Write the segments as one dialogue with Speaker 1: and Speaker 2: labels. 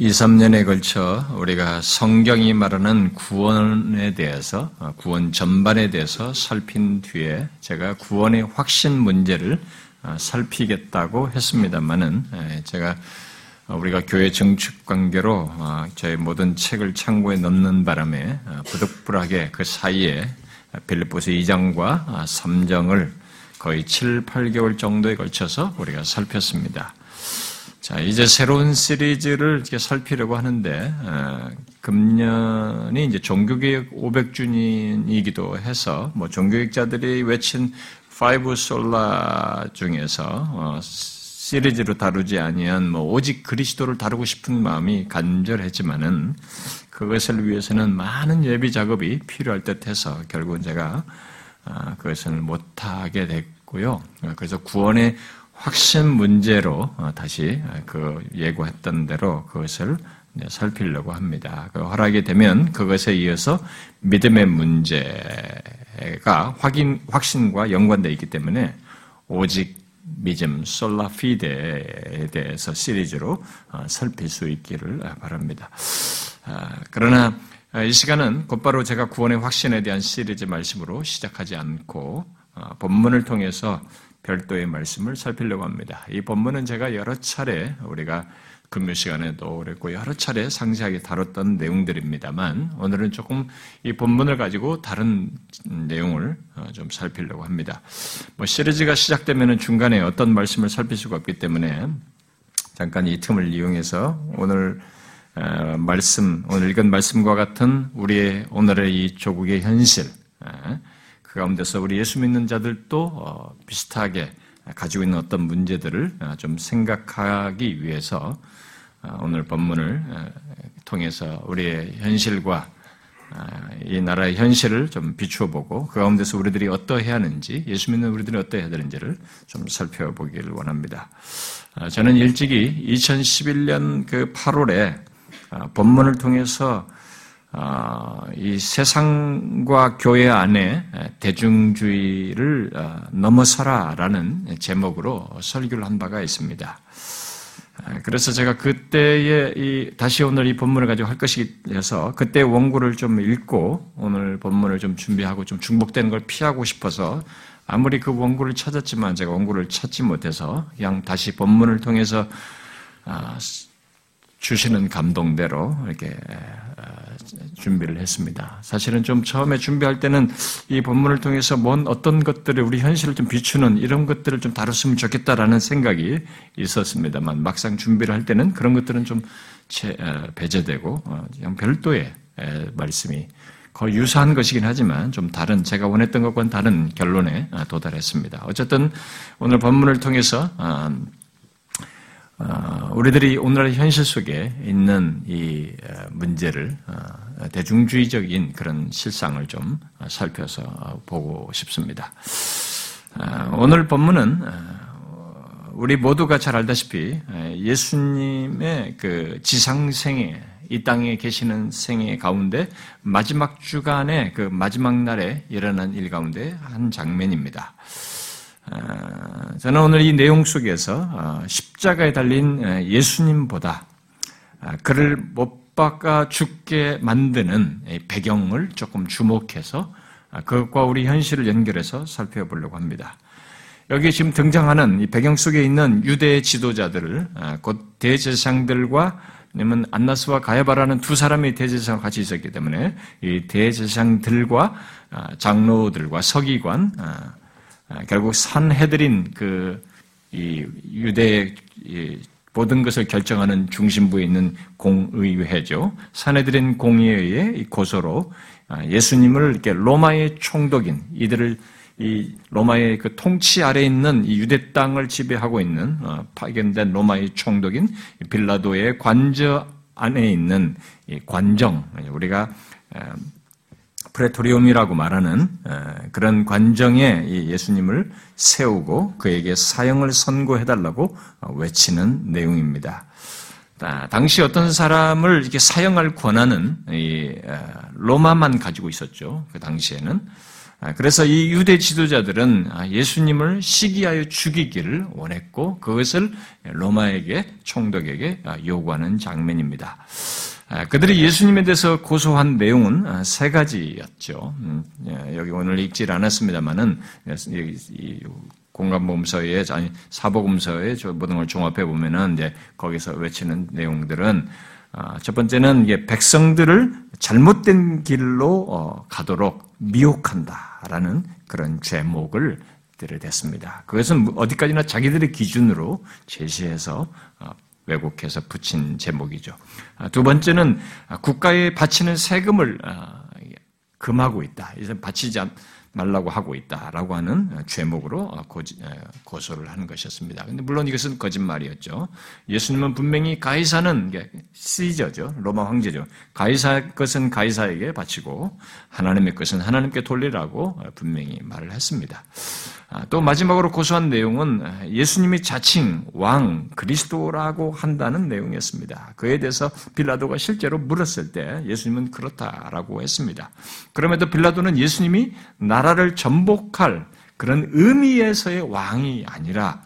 Speaker 1: 2, 3년에 걸쳐 우리가 성경이 말하는 구원에 대해서, 어, 구원 전반에 대해서 살핀 뒤에 제가 구원의 확신 문제를 어, 살피겠다고 했습니다만은 예, 제가 우리가 교회 정축 관계로 어, 저의 모든 책을 창고에 넣는 바람에 부득불하게 그 사이에 빌립보서 2장과 3장을 거의 7, 8개월 정도에 걸쳐서 우리가 살폈습니다. 자, 이제 새로운 시리즈를 이렇게 살피려고 하는데, 어, 금년이 이제 종교개혁 500주년이기도 해서, 뭐, 종교개혁자들이 외친 five sola 중에서, 어, 시리즈로 다루지 아니한 뭐 오직 그리스도를 다루고 싶은 마음이 간절했지만은 그것을 위해서는 많은 예비 작업이 필요할 듯해서 결국은 제가 어, 그것을 못하게 됐고요. 그래서 구원의 확신 문제로 어, 다시 그 예고했던 대로 그것을 살피려고 합니다. 그 허락이 되면 그것에 이어서 믿음의 문제가 확인, 확신과 연관되어 있기 때문에 오직 믿음, 솔라 피데에 대해서 시리즈로 어, 살필 수 있기를 바랍니다. 아, 그러나 이 시간은 곧바로 제가 구원의 확신에 대한 시리즈 말씀으로 시작하지 않고 어, 본문을 통해서 별도의 말씀을 살피려고 합니다. 이 본문은 제가 여러 차례 우리가 근무 시간에도 그랬고 여러 차례 상세하게 다뤘던 내용들입니다만 오늘은 조금 이 본문을 가지고 다른 내용을 어, 좀 살피려고 합니다. 뭐 시리즈가 시작되면 중간에 어떤 말씀을 살필 수가 없기 때문에 잠깐 이 틈을 이용해서 오늘 어, 말씀 오늘 읽은 말씀과 같은 우리의 오늘의 이 조국의 현실 어, 그 가운데서 우리 예수 믿는 자들도 어, 비슷하게 가지고 있는 어떤 문제들을 어, 좀 생각하기 위해서 어, 오늘 본문을 통해서 우리의 현실과 이 나라의 현실을 좀 비추어 보고 그 가운데서 우리들이 어떠해야 하는지 예수 믿는 우리들이 어떠해야 되는지를 좀 살펴보기를 원합니다. 저는 일찍이 2011년 그 8월에 본문을 통해서 어, 이 세상과 교회 안에 대중주의를 어, 넘어서라라는 제목으로 설교를 한 바가 있습니다. 그래서 제가 그때의 이 다시 오늘 이 본문을 가지고 할 것이어서 그때 원고를 좀 읽고 오늘 본문을 좀 준비하고 좀 중복되는 걸 피하고 싶어서 아무리 그 원고를 찾았지만 제가 원고를 찾지 못해서 그냥 다시 본문을 통해서 아, 주시는 감동대로 이렇게 준비를 했습니다. 사실은 좀 처음에 준비할 때는 이 본문을 통해서 뭔 어떤 것들을 우리 현실을 좀 비추는 이런 것들을 좀 다뤘으면 좋겠다라는 생각이 있었습니다만 막상 준비를 할 때는 그런 것들은 좀 배제되고 어, 그냥 별도의 말씀이 거의 유사한 것이긴 하지만 좀 다른 제가 원했던 것과는 다른 결론에 아, 도달했습니다. 어쨌든 오늘 본문을 통해서 아, 어, 우리들이 오늘날 현실 속에 있는 이 어, 문제를 어, 대중주의적인 그런 실상을 좀 살펴서 보고 싶습니다. 오늘 본문은 우리 모두가 잘 알다시피 예수님의 그 지상생애, 이 땅에 계시는 생애 가운데 마지막 주간의 그 마지막 날에 일어난 일 가운데 한 장면입니다. 어, 저는 오늘 이 내용 속에서 어, 십자가에 달린 어, 예수님보다 그를 못 박아 죽게 만드는 배경을 조금 주목해서 그것과 우리 현실을 연결해서 살펴보려고 합니다. 여기 지금 등장하는 이 배경 속에 있는 유대 지도자들을 곧 대제사장들과 아니면 안나스와 가야바라는 두 사람의 대제사장 같이 있었기 때문에 이 대제사장들과 장로들과 서기관 아, 결국 산해드린 그 유대의 모든 것을 결정하는 중심부에 있는 공의회죠. 산해드린 공의회의 고소로 아, 예수님을 이렇게 로마의 총독인 이들을 이 로마의 그 통치 아래 있는 이 유대 땅을 지배하고 있는 어, 파견된 로마의 총독인 빌라도의 관저 안에 있는 관정 우리가 프레토리움이라고 말하는 그런 관정에 예수님을 세우고 그에게 사형을 선고해달라고 어, 외치는 내용입니다. 당시 어떤 사람을 이렇게 사형할 권한은 로마만 가지고 있었죠. 그 당시에는 아, 그래서 이 유대 지도자들은 예수님을 시기하여 죽이기를 원했고 그것을 로마에게 총독에게 요구하는 장면입니다. 그들이 예수님에 대해서 고소한 내용은 세 가지였죠. 음, 예, 여기 오늘 읽질 않았습니다만은 공간보험서에 아니 사복음서에 모든 걸 종합해 보면은 이제 거기서 외치는 내용들은 아, 첫 번째는 이게 백성들을 잘못된 길로 어, 가도록 미혹한다라는 그런 제목을 들여댔습니다. 그것은 어디까지나 자기들의 기준으로 제시해서 어, 왜곡해서 붙인 제목이죠. 아, 두 번째는 국가에 바치는 세금을 금하고 있다. 이제 바치지 않, 말라고 하고 있다라고 하는 죄목으로 고소를 하는 것이었습니다. 근데 물론 이것은 거짓말이었죠. 예수님은 분명히 가이사는 시저죠. 로마 황제죠. 가이사 것은 가이사에게 바치고 하나님의 것은 하나님께 돌리라고 분명히 말을 했습니다. 아, 또 마지막으로 고소한 내용은 예수님이 자칭 왕 그리스도라고 한다는 내용이었습니다. 그에 대해서 빌라도가 실제로 물었을 때 예수님은 그렇다라고 했습니다. 그럼에도 빌라도는 예수님이 나라를 전복할 그런 의미에서의 왕이 아니라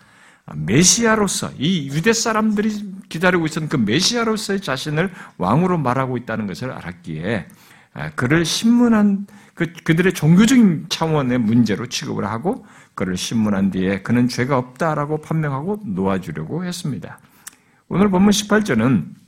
Speaker 1: 메시아로서 이 유대 사람들이 기다리고 있었던 그 메시아로서의 자신을 왕으로 말하고 있다는 것을 알았기에 아, 그를 신문한 그, 그들의 종교적인 차원의 문제로 취급을 하고 그를 신문한 뒤에 그는 죄가 없다라고 판명하고 놓아주려고 했습니다. 오늘 본문 18절은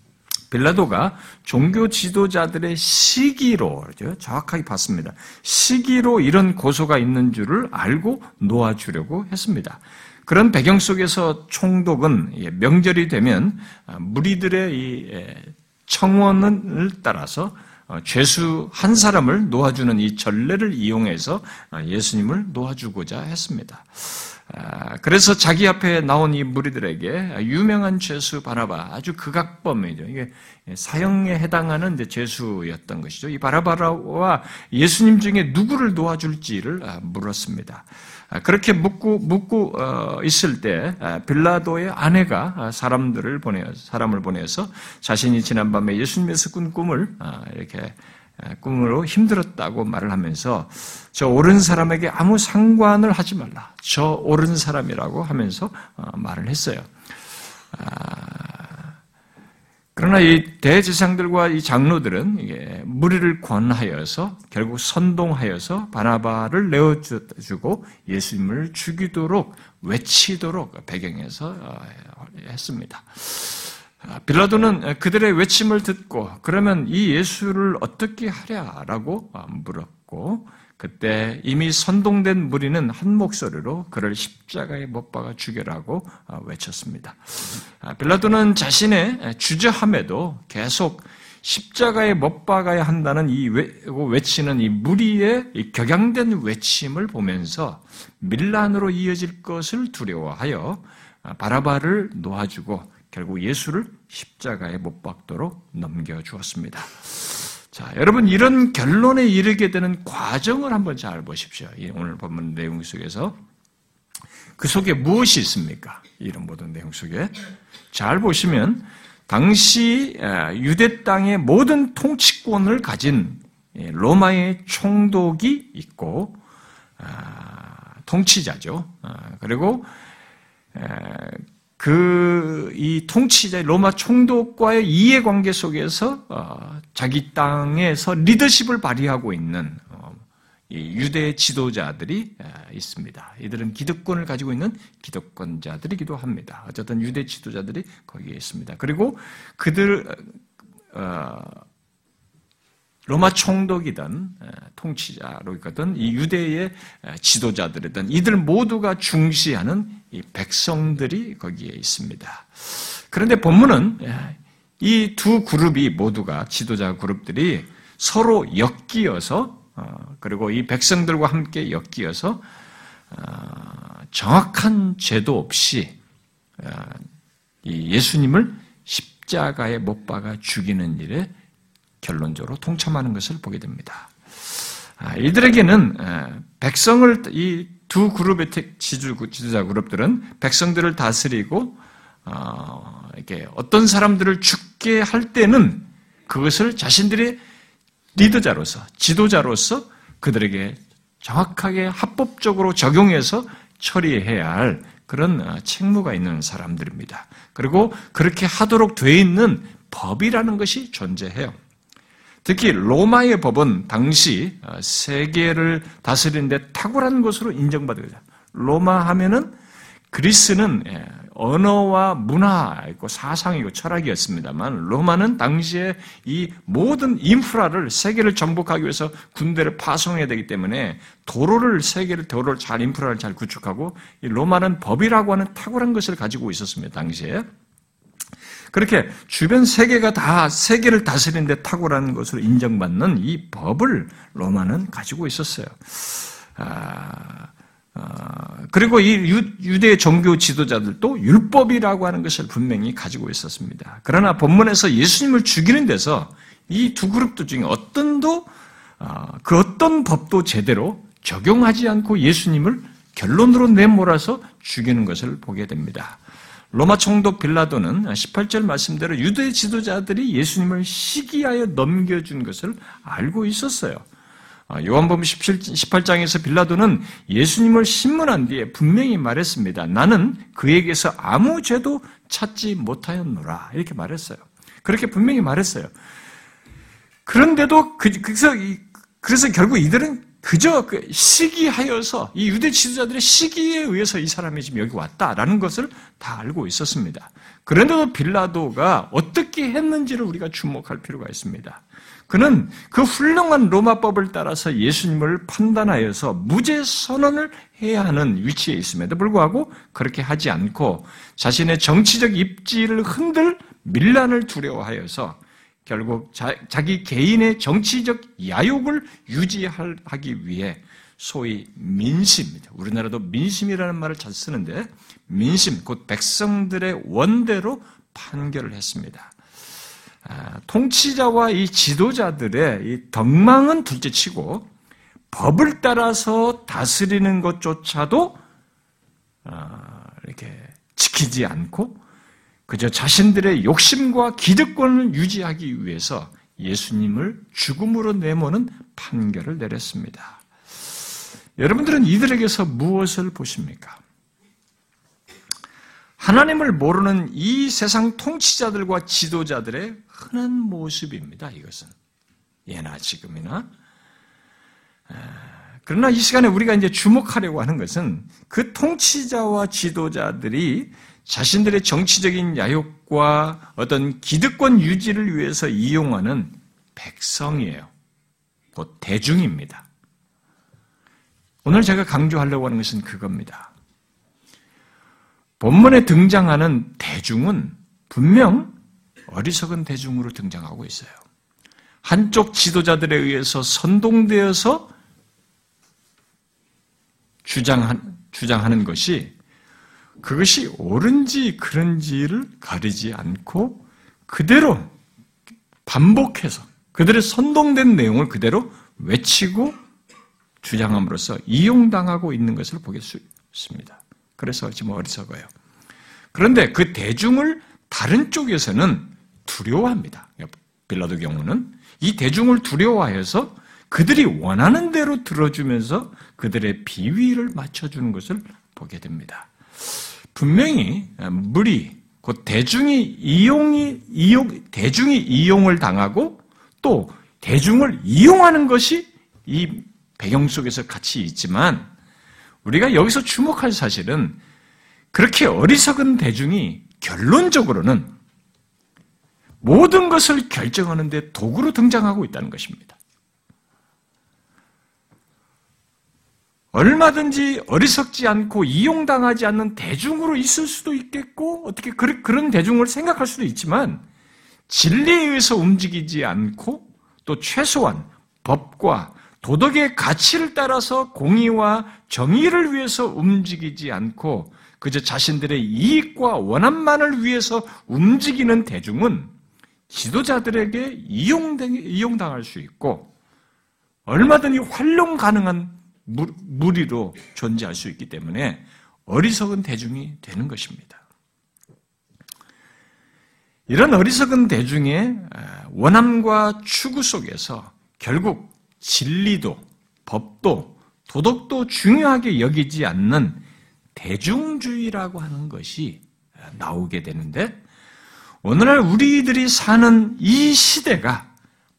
Speaker 1: 빌라도가 종교 지도자들의 시기로 정확하게 봤습니다. 시기로 이런 고소가 있는 줄을 알고 놓아주려고 했습니다. 그런 배경 속에서 총독은 명절이 되면 무리들의 이 청원을 따라서 어, 죄수 한 사람을 놓아주는 이 전례를 이용해서 어, 예수님을 놓아주고자 했습니다. 아, 그래서 자기 앞에 나온 이 무리들에게 유명한 죄수 바라바 아주 극악범이죠. 이게 사형에 해당하는 죄수였던 것이죠. 이 바라바라와 예수님 중에 누구를 놓아줄지를 아, 물었습니다. 아, 그렇게 묻고 묻고 어, 있을 때 아, 빌라도의 아내가 아, 사람들을 보내 사람을 보내서 자신이 지난 밤에 예수님에서 꾼 꿈을 이렇게 꿈으로 힘들었다고 말을 하면서 저 옳은 사람에게 아무 상관을 하지 말라. 저 옳은 사람이라고 하면서 어, 말을 했어요. 그러나 이 대제상들과 이 장로들은 무리를 권하여서 결국 선동하여서 바나바를 내어주고 예수님을 죽이도록 외치도록 배경에서 어, 했습니다. 아, 빌라도는 그들의 외침을 듣고 그러면 이 예수를 어떻게 하랴라고 물었고 그때 이미 선동된 무리는 한 목소리로 그를 십자가에 못 박아 죽여라고 어, 외쳤습니다. 아, 빌라도는 자신의 주저함에도 계속 십자가에 못 박아야 한다는 이 외치는 이 무리의 격양된 외침을 보면서 밀란으로 이어질 것을 두려워하여 아, 바라바를 놓아주고 결국 예수를 십자가에 못 박도록 넘겨주었습니다. 자, 여러분 이런 결론에 이르게 되는 과정을 한번 잘 보십시오. 오늘 본문 내용 속에서 그 속에 무엇이 있습니까? 이런 모든 내용 속에 잘 보시면 당시 유대 땅의 모든 통치권을 가진 로마의 총독이 있고 아, 통치자죠. 아, 그리고 그 이 통치자 로마 총독과의 이해관계 속에서 어, 자기 땅에서 리더십을 발휘하고 있는 어, 유대 지도자들이 있습니다. 이들은 기득권을 가지고 있는 기득권자들이기도 합니다. 어쨌든 유대 지도자들이 거기에 있습니다. 그리고 그들 어, 로마 총독이든 통치자로 있거든 이 유대의 지도자들이든 이들 모두가 중시하는 이 백성들이 거기에 있습니다. 그런데 본문은 이 두 그룹이 모두가 지도자 그룹들이 서로 엮이어서 어, 그리고 이 백성들과 함께 엮이어서 어, 정확한 제도 없이 어, 예수님을 십자가에 못 박아 죽이는 일에 결론적으로 동참하는 것을 보게 됩니다. 아, 이들에게는 백성을 이 두 그룹의 지도자 그룹들은 백성들을 다스리고 어, 이렇게 어떤 사람들을 죽게 할 때는 그것을 자신들의 리더자로서 지도자로서 그들에게 정확하게 합법적으로 적용해서 처리해야 할 그런 어, 책무가 있는 사람들입니다. 그리고 그렇게 하도록 돼 있는 법이라는 것이 존재해요. 특히 로마의 법은 당시 어, 세계를 다스리는데 탁월한 것으로 인정받은 거죠. 로마 하면은 그리스는 예, 언어와 문화 있고 사상이고 철학이었습니다만 로마는 당시에 이 모든 인프라를 세계를 정복하기 위해서 군대를 파송해야 되기 때문에 도로를 세계를 도로를 잘 인프라를 잘 구축하고 이 로마는 법이라고 하는 탁월한 것을 가지고 있었습니다. 당시에 그렇게 주변 세계가 다 세계를 다스리는데 탁월한 것으로 인정받는 이 법을 로마는 가지고 있었어요. 아, 아, 그리고 이 유 대 종교 지도자들도 율법이라고 하는 것을 분명히 가지고 있었습니다. 그러나 본문에서 예수님을 죽이는 데서 이 두 그룹들 중에 어떤도 아, 그 어떤 법도 제대로 적용하지 않고 예수님을 결론으로 내몰아서 죽이는 것을 보게 됩니다. 로마 총독 빌라도는 18절 말씀대로 유대 지도자들이 예수님을 시기하여 넘겨준 것을 알고 있었어요. 아, 요한복음 18장에서 빌라도는 예수님을 신문한 뒤에 분명히 말했습니다. 나는 그에게서 아무 죄도 찾지 못하였노라. 이렇게 말했어요. 그렇게 분명히 말했어요. 그런데도 그, 그래서 그래서 결국 이들은 그저 그 시기하여서 이 유대 지도자들의 시기에 의해서 이 사람이 지금 여기 왔다라는 것을 다 알고 있었습니다. 그런데도 빌라도가 어떻게 했는지를 우리가 주목할 필요가 있습니다. 그는 그 훌륭한 로마법을 따라서 예수님을 판단하여서 무죄 선언을 해야 하는 위치에 있음에도 불구하고 그렇게 하지 않고 자신의 정치적 입지를 흔들 밀란을 두려워하여서 결국 자, 기 개인의 정치적 야욕을 유지하기 위해 소위 민심입니다. 우리나라도 민심이라는 말을 잘 쓰는데 민심, 곧 백성들의 원대로 판결을 했습니다. 아, 통치자와 이 지도자들의 이 덕망은 둘째치고 법을 따라서 다스리는 것조차도 아, 이렇게 지키지 않고 그저 자신들의 욕심과 기득권을 유지하기 위해서 예수님을 죽음으로 내모는 판결을 내렸습니다. 여러분들은 이들에게서 무엇을 보십니까? 하나님을 모르는 이 세상 통치자들과 지도자들의 흔한 모습입니다. 이것은 예나 지금이나 그러나 이 시간에 우리가 이제 주목하려고 하는 것은 그 통치자와 지도자들이 자신들의 정치적인 야욕과 어떤 기득권 유지를 위해서 이용하는 백성이에요. 곧 대중입니다. 오늘 제가 강조하려고 하는 것은 그겁니다. 본문에 등장하는 대중은 분명 어리석은 대중으로 등장하고 있어요. 한쪽 지도자들에 의해서 선동되어서 주장한, 주장하는 것이 그것이 옳은지 그른지를 가리지 않고 그대로 반복해서 그들의 선동된 내용을 그대로 외치고 주장함으로써 이용당하고 있는 것을 보게 수 있습니다. 그래서 지금 어리석어요. 그런데 그 대중을 다른 쪽에서는 두려워합니다. 빌라도 경우는 이 대중을 두려워해서 그들이 원하는 대로 들어주면서 그들의 비위를 맞춰주는 것을 보게 됩니다. 분명히 무리, 곧 대중이 이용이 이용 대중이 이용을 당하고 또 대중을 이용하는 것이 이 배경 속에서 같이 있지만 우리가 여기서 주목할 사실은 그렇게 어리석은 대중이 결론적으로는 모든 것을 결정하는데 도구로 등장하고 있다는 것입니다. 얼마든지 어리석지 않고 이용당하지 않는 대중으로 있을 수도 있겠고, 어떻게 그런 대중을 생각할 수도 있지만, 진리에 의해서 움직이지 않고, 또 최소한 법과 도덕의 가치를 따라서 공의와 정의를 위해서 움직이지 않고 그저 자신들의 이익과 원함만을 위해서 움직이는 대중은 지도자들에게 이용당할 수 있고 얼마든지 활용 가능한 무리로 존재할 수 있기 때문에 어리석은 대중이 되는 것입니다. 이런 어리석은 대중의 원함과 추구 속에서 결국 진리도 법도 도덕도 중요하게 여기지 않는 대중주의라고 하는 것이 나오게 되는데 오늘날 우리들이 사는 이 시대가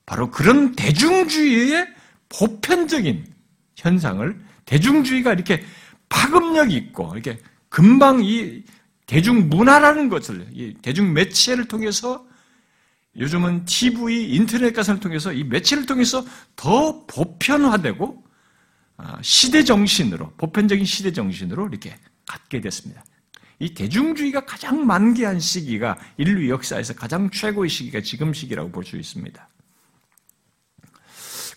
Speaker 1: 바로 그런 대중주의의 보편적인 현상을 대중주의가 이렇게 파급력 있고 이렇게 금방 이 대중 문화라는 것을 대중 매체를 통해서 요즘은 TV, 인터넷 가설을 통해서 이 매체를 통해서 더 보편화되고 아, 시대 정신으로 보편적인 시대 정신으로 이렇게 갖게 됐습니다. 이 대중주의가 가장 만개한 시기가 인류 역사에서 가장 최고의 시기가 지금 시기라고 볼 수 있습니다.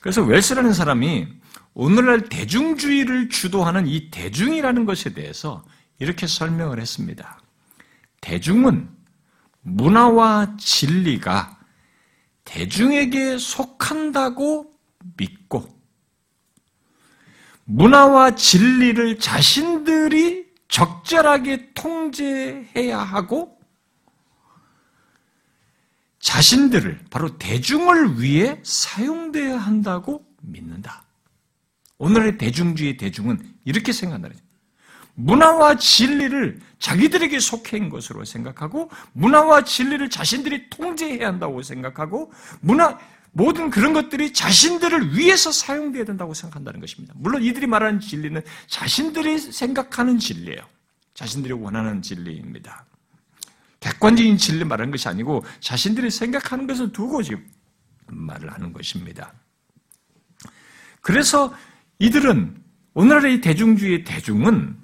Speaker 1: 그래서 웰스라는 사람이 오늘날 대중주의를 주도하는 이 대중이라는 것에 대해서 이렇게 설명을 했습니다. 대중은 문화와 진리가 대중에게 속한다고 믿고 문화와 진리를 자신들이 적절하게 통제해야 하고 자신들을 바로 대중을 위해 사용되어야 한다고 믿는다. 오늘의 대중주의 대중은 이렇게 생각한다. 문화와 진리를 자기들에게 속해인 것으로 생각하고 문화와 진리를 자신들이 통제해야 한다고 생각하고 문화 모든 그런 것들이 자신들을 위해서 사용되어야 된다고 생각한다는 것입니다. 물론 이들이 말하는 진리는 자신들이 생각하는 진리예요. 자신들이 원하는 진리입니다. 객관적인 진리 말하는 것이 아니고 자신들이 생각하는 것을 두고 지금 말을 하는 것입니다. 그래서 이들은 오늘의 대중주의 대중은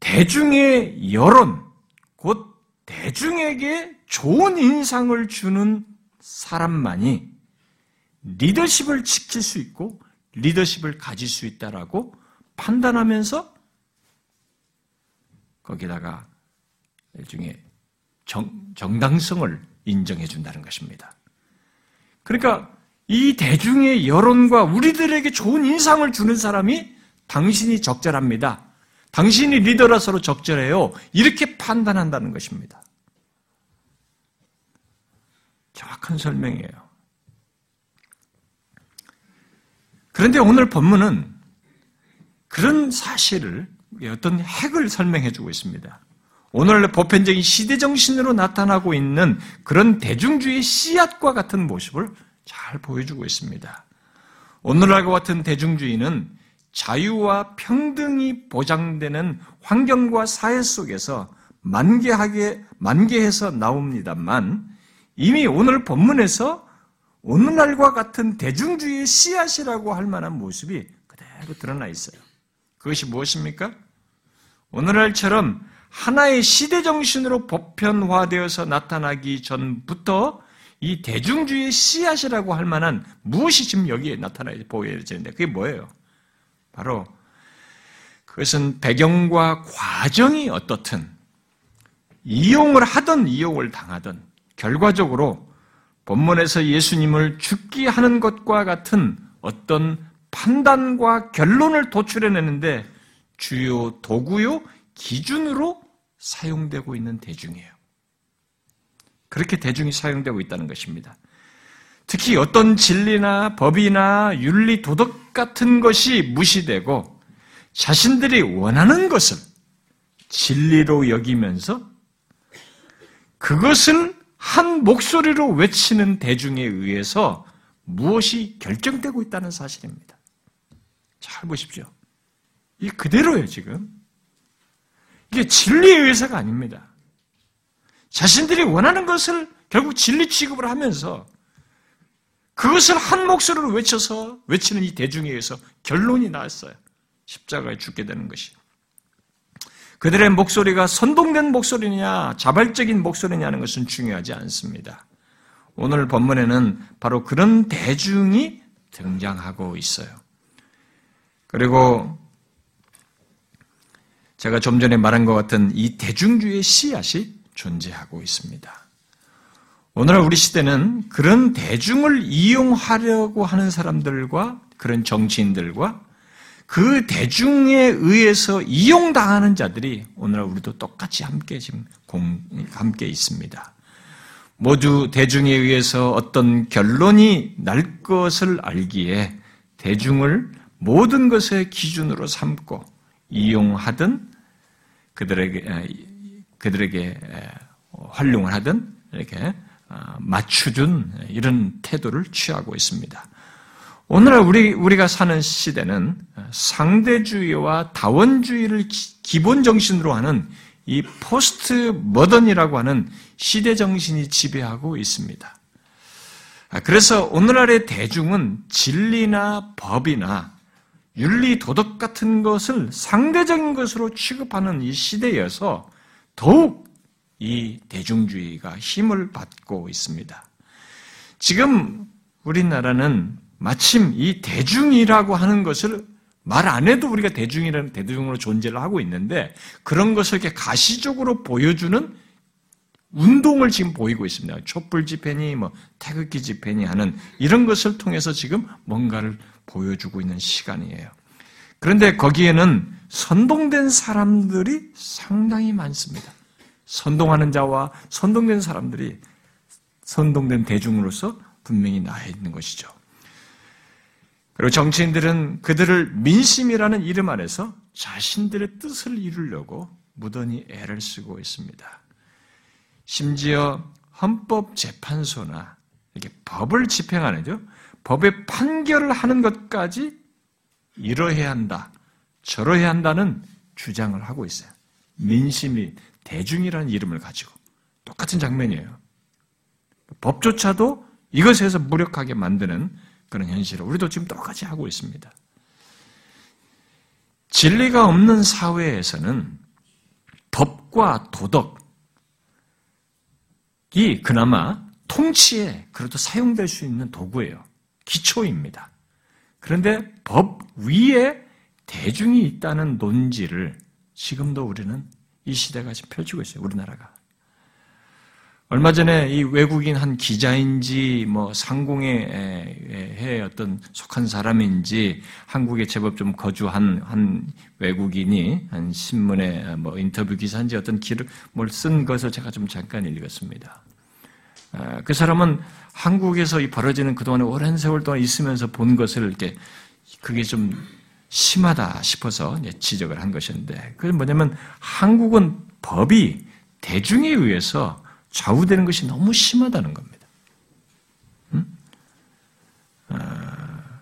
Speaker 1: 대중의 여론, 곧 대중에게 좋은 인상을 주는 사람만이 리더십을 지킬 수 있고 리더십을 가질 수 있다라고 판단하면서 거기다가 일종의 정, 정당성을 인정해 준다는 것입니다. 그러니까 이 대중의 여론과 우리들에게 좋은 인상을 주는 사람이 당신이 적절합니다. 당신이 리더라서로 적절해요. 이렇게 판단한다는 것입니다. 정확한 설명이에요. 그런데 오늘 본문은 그런 사실을 어떤 핵을 설명해 주고 있습니다. 오늘 보편적인 시대 정신으로 나타나고 있는 그런 대중주의 씨앗과 같은 모습을 잘 보여주고 있습니다. 오늘날과 같은 대중주의는 자유와 평등이 보장되는 환경과 사회 속에서 만개하게, 만개해서 나옵니다만 이미 오늘 본문에서 오늘날과 같은 대중주의의 씨앗이라고 할 만한 모습이 그대로 드러나 있어요. 그것이 무엇입니까? 오늘날처럼 하나의 시대 정신으로 보편화되어서 나타나기 전부터 이 대중주의의 씨앗이라고 할 만한 무엇이 지금 여기에 나타나 보여지는데 그게 뭐예요? 바로 그것은 배경과 과정이 어떻든 이용을 하든 이용을 당하든 결과적으로 본문에서 예수님을 죽게 하는 것과 같은 어떤 판단과 결론을 도출해내는데 주요 도구요 기준으로 사용되고 있는 대중이에요. 그렇게 대중이 사용되고 있다는 것입니다. 특히 어떤 진리나 법이나 윤리, 도덕 같은 것이 무시되고 자신들이 원하는 것을 진리로 여기면서 그것을 한 목소리로 외치는 대중에 의해서 무엇이 결정되고 있다는 사실입니다. 잘 보십시오. 이 그대로예요, 지금. 이게 진리에 의해서가 아닙니다. 자신들이 원하는 것을 결국 진리 취급을 하면서 그것을 한 목소리로 외쳐서 외치는 이 대중에 의해서 결론이 나왔어요. 십자가에 죽게 되는 것이. 그들의 목소리가 선동된 목소리냐, 자발적인 목소리냐는 것은 중요하지 않습니다. 오늘 본문에는 바로 그런 대중이 등장하고 있어요. 그리고 제가 좀 전에 말한 것 같은 이 대중주의 씨앗이 존재하고 있습니다. 오늘 우리 시대는 그런 대중을 이용하려고 하는 사람들과 그런 정치인들과 그 대중에 의해서 이용당하는 자들이 오늘 우리도 똑같이 함께 지금 공, 함께 있습니다. 모두 대중에 의해서 어떤 결론이 날 것을 알기에 대중을 모든 것의 기준으로 삼고 이용하든 그들에게 그들에게 활용을 하든 이렇게 어, 맞추든 이런 태도를 취하고 있습니다. 오늘날 우리 우리가 사는 시대는 상대주의와 다원주의를 기본 정신으로 하는 이 포스트 머던이라고 하는 시대 정신이 지배하고 있습니다. 아, 그래서 오늘날의 대중은 진리나 법이나 윤리, 도덕 같은 것을 상대적인 것으로 취급하는 이 시대여서 더욱 이 대중주의가 힘을 받고 있습니다. 지금 우리나라는 마침 이 대중이라고 하는 것을 말 안 해도 우리가 대중이라는 대중으로 존재를 하고 있는데 그런 것을 이렇게 가시적으로 보여주는 운동을 지금 보이고 있습니다. 촛불 집회니 뭐 태극기 집회니 하는 이런 것을 통해서 지금 뭔가를 보여주고 있는 시간이에요. 그런데 거기에는 선동된 사람들이 상당히 많습니다. 선동하는 자와 선동된 사람들이 선동된 대중으로서 분명히 나와 있는 것이죠. 그리고 정치인들은 그들을 민심이라는 이름 안에서 자신들의 뜻을 이루려고 무던히 애를 쓰고 있습니다. 심지어 헌법재판소나 이렇게 법을 집행하는죠. 법의 판결을 하는 것까지 이러해야 한다, 저러해야 한다는 주장을 하고 있어요. 민심이 대중이라는 이름을 가지고 똑같은 장면이에요. 법조차도 이것에서 무력하게 만드는 그런 현실을 우리도 지금 똑같이 하고 있습니다. 진리가 없는 사회에서는 법과 도덕이 그나마 통치에 그래도 사용될 수 있는 도구예요. 기초입니다. 그런데 법 위에 대중이 있다는 논지를 지금도 우리는 이 시대가 지금 펼치고 있어요. 우리나라가. 얼마 전에 이 외국인 한 기자인지 뭐 상공회에 어떤 속한 사람인지 한국에 제법 좀 거주한 한 외국인이 한 신문에 뭐 인터뷰 기사인지 어떤 기를 뭘 쓴 것을 제가 좀 잠깐 읽었습니다. 아, 그 사람은 한국에서 이 벌어지는 그동안에 오랜 세월 동안 있으면서 본 것을 이렇게 그게 좀 심하다 싶어서 지적을 한 것인데 그게 뭐냐면 한국은 법이 대중에 의해서 좌우되는 것이 너무 심하다는 겁니다. 음? 아,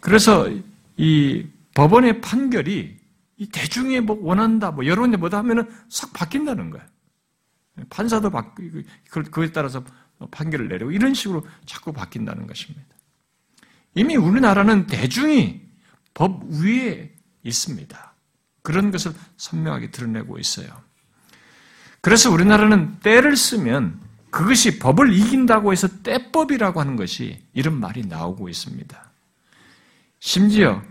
Speaker 1: 그래서 이 법원의 판결이 이 대중이 뭐 원한다, 뭐 여론이 뭐다 하면은 싹 바뀐다는 거예요. 판사도 바뀌고 그에 따라서 판결을 내리고 이런 식으로 자꾸 바뀐다는 것입니다. 이미 우리나라는 대중이 법 위에 있습니다. 그런 것을 선명하게 드러내고 있어요. 그래서 우리나라는 때를 쓰면 그것이 법을 이긴다고 해서 때법이라고 하는 것이 이런 말이 나오고 있습니다. 심지어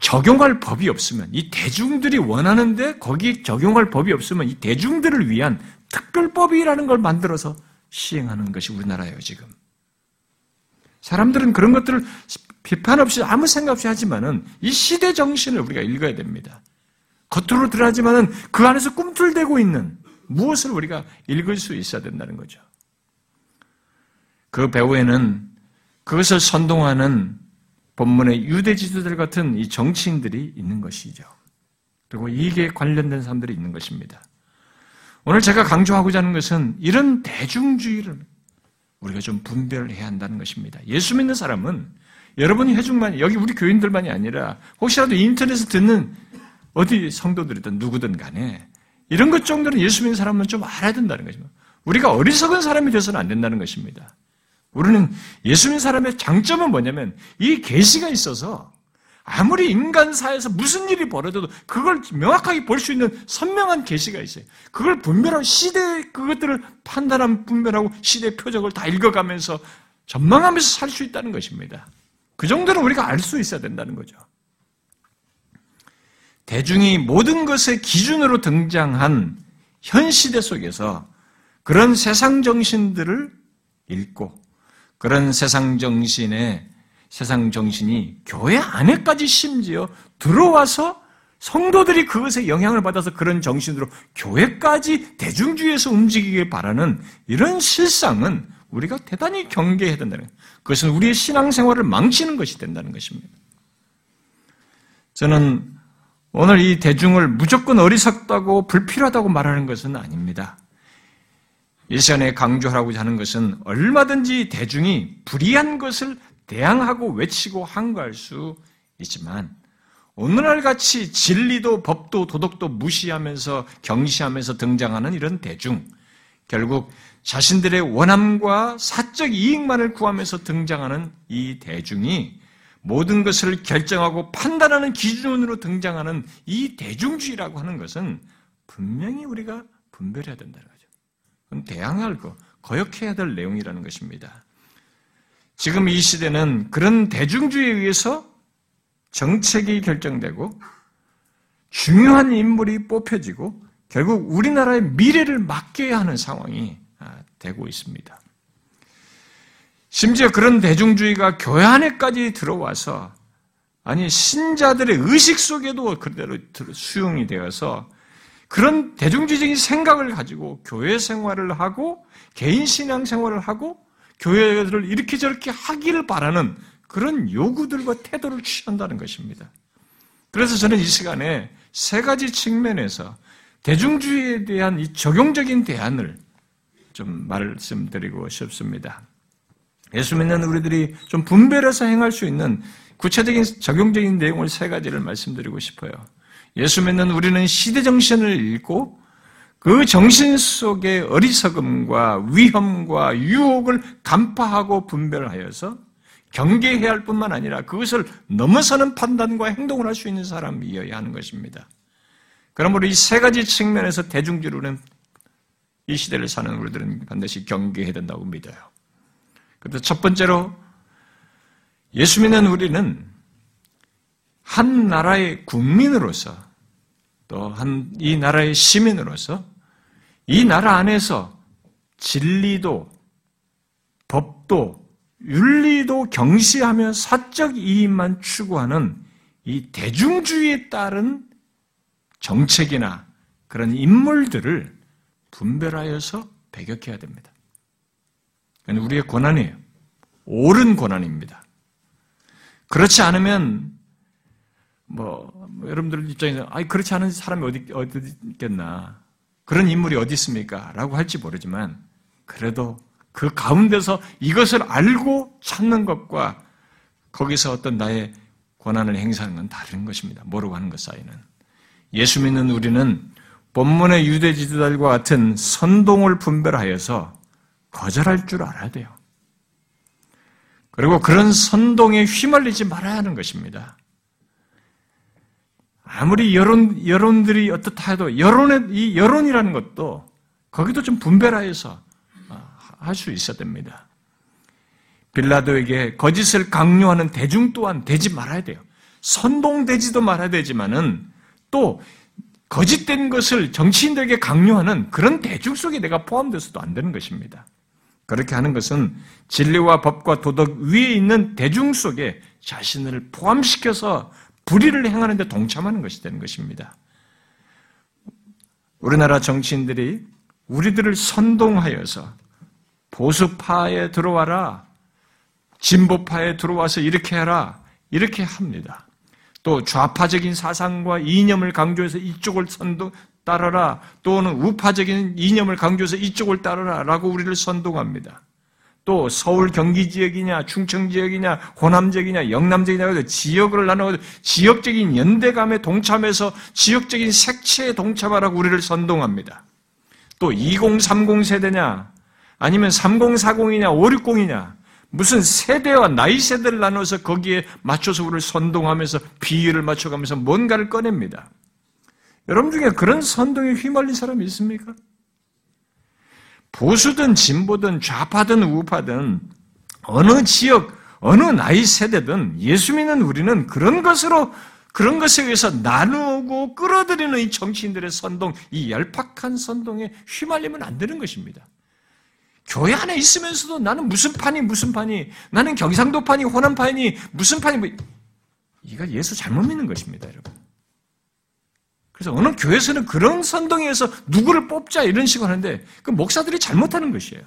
Speaker 1: 적용할 법이 없으면 이 대중들이 원하는데 거기 적용할 법이 없으면 이 대중들을 위한 특별법이라는 걸 만들어서 시행하는 것이 우리나라예요, 지금. 사람들은 그런 것들을 비판 없이 아무 생각 없이 하지만은 이 시대 정신을 우리가 읽어야 됩니다. 겉으로 드러나지만은 그 안에서 꿈틀대고 있는 무엇을 우리가 읽을 수 있어야 된다는 거죠. 그 배후에는 그것을 선동하는 본문의 유대 지도들 같은 이 정치인들이 있는 것이죠. 그리고 이게 관련된 사람들이 있는 것입니다. 오늘 제가 강조하고자 하는 것은 이런 대중주의를 우리가 좀 분별을 해야 한다는 것입니다. 예수 믿는 사람은 여러분이 회중만 여기 우리 교인들만이 아니라 혹시라도 인터넷에 듣는 어디 성도들이든 누구든 간에 이런 것 정도는 예수 믿는 사람은 좀 알아야 된다는 것입니다. 우리가 어리석은 사람이 되어서는 안 된다는 것입니다. 우리는 예수 믿는 사람의 장점은 뭐냐면 이 계시가 있어서 아무리 인간사에서 무슨 일이 벌어져도 그걸 명확하게 볼 수 있는 선명한 계시가 있어요. 그걸 분별하고 시대 그것들을 판단하면 분별하고 시대 표적을 다 읽어가면서 전망하면서 살 수 있다는 것입니다. 그 정도는 우리가 알 수 있어야 된다는 거죠. 대중이 모든 것의 기준으로 등장한 현 시대 속에서 그런 세상 정신들을 읽고 그런 세상 정신의 세상 정신이 교회 안에까지 심지어 들어와서 성도들이 그것에 영향을 받아서 그런 정신으로 교회까지 대중주의에서 움직이길 바라는 이런 실상은 우리가 대단히 경계해야 된다는 거예요. 그것은 우리의 신앙생활을 망치는 것이 된다는 것입니다. 저는 오늘 이 대중을 무조건 어리석다고 불필요하다고 말하는 것은 아닙니다. 이 시간에 강조하라고 하는 것은 얼마든지 대중이 불의한 것을 대항하고 외치고 항거할 수 있지만 오늘날 같이 진리도 법도 도덕도 무시하면서 경시하면서 등장하는 이런 대중, 결국 자신들의 원함과 사적 이익만을 구하면서 등장하는 이 대중이 모든 것을 결정하고 판단하는 기준으로 등장하는 이 대중주의라고 하는 것은 분명히 우리가 분별해야 된다는 거죠. 그건 대항할 거, 거역해야 될 내용이라는 것입니다. 지금 이 시대는 그런 대중주의에 의해서 정책이 결정되고 중요한 인물이 뽑혀지고 결국 우리나라의 미래를 맡겨야 하는 상황이 아, 되고 있습니다. 심지어 그런 대중주의가 교회 안에까지 들어와서 아니 신자들의 의식 속에도 그대로 수용이 되어서 그런 대중주의적인 생각을 가지고 교회 생활을 하고 개인 신앙 생활을 하고 교회들을 이렇게 저렇게 하기를 바라는 그런 요구들과 태도를 취한다는 것입니다. 그래서 저는 이 시간에 세 가지 측면에서 대중주의에 대한 이 적용적인 대안을 좀 말씀드리고 싶습니다. 예수 믿는 우리들이 좀 분별해서 행할 수 있는 구체적인 적용적인 내용을 세 가지를 말씀드리고 싶어요. 예수 믿는 우리는 시대 정신을 읽고 그 정신 속의 어리석음과 위험과 유혹을 간파하고 분별하여서 경계해야 할 뿐만 아니라 그것을 넘어서는 판단과 행동을 할 수 있는 사람이어야 하는 것입니다. 그러므로 이 세 가지 측면에서 대중주로는 이 시대를 사는 우리들은 반드시 경계해야 된다고 믿어요. 그래서 첫 번째로 예수 믿는 우리는 한 나라의 국민으로서 또 한 이 나라의 시민으로서 이 나라 안에서 진리도 법도 윤리도 경시하며 사적 이익만 추구하는 이 대중주의에 따른 정책이나 그런 인물들을 분별하여서 배격해야 됩니다. 우리의 권한이에요. 옳은 권한입니다. 그렇지 않으면 뭐, 뭐 여러분들 입장에서 아 그렇지 않은 사람이 어디 어디 있겠나 그런 인물이 어디 있습니까? 라고 할지 모르지만 그래도 그 가운데서 이것을 알고 찾는 것과 거기서 어떤 나의 권한을 행사하는 건 다른 것입니다. 모르고 하는 것 사이는. 예수 믿는 우리는 본문의 유대 지도자들과 같은 선동을 분별하여서 거절할 줄 알아야 돼요. 그리고 그런 선동에 휘말리지 말아야 하는 것입니다. 아무리 여론, 여론들이 어떻다 해도 여론의, 이 여론이라는 것도 거기도 좀 분별하여서 할 수 있어야 됩니다. 빌라도에게 거짓을 강요하는 대중 또한 되지 말아야 돼요. 선동되지도 말아야 되지만은 또 거짓된 것을 정치인들에게 강요하는 그런 대중 속에 내가 포함돼서도 안 되는 것입니다. 그렇게 하는 것은 진리와 법과 도덕 위에 있는 대중 속에 자신을 포함시켜서 불의를 행하는 데 동참하는 것이 되는 것입니다. 우리나라 정치인들이 우리들을 선동하여서 보수파에 들어와라. 진보파에 들어와서 이렇게 해라. 이렇게 합니다. 또 좌파적인 사상과 이념을 강조해서 이쪽을 선동, 따르라. 또는 우파적인 이념을 강조해서 이쪽을 따르라. 라고 우리를 선동합니다. 또 서울 경기 지역이냐, 충청 지역이냐, 호남 지역이냐, 영남 지역이냐, 지역을 나누어 지역적인 연대감에 동참해서 지역적인 색채에 동참하라고 우리를 선동합니다. 또 2030 세대냐, 아니면 3040이냐 560이냐 무슨 세대와 나이 세대를 나눠서 거기에 맞춰서 우리를 선동하면서 비율을 맞춰가면서 뭔가를 꺼냅니다. 여러분 중에 그런 선동에 휘말린 사람이 있습니까? 보수든 진보든 좌파든 우파든 어느 지역, 어느 나이 세대든 예수 믿는 우리는 그런 것으로 그런 것에 의해서 나누고 끌어들이는 이 정치인들의 선동, 이 열팍한 선동에 휘말리면 안 되는 것입니다. 교회 안에 있으면서도 나는 무슨 판이 무슨 판이 나는 경상도 판이 호남 판이 무슨 판이 뭐 이가 예수 잘못 믿는 것입니다, 여러분. 그래서 어느 교회에서는 그런 선동에서 누구를 뽑자 이런 식으로 하는데 그 목사들이 잘못하는 것이에요.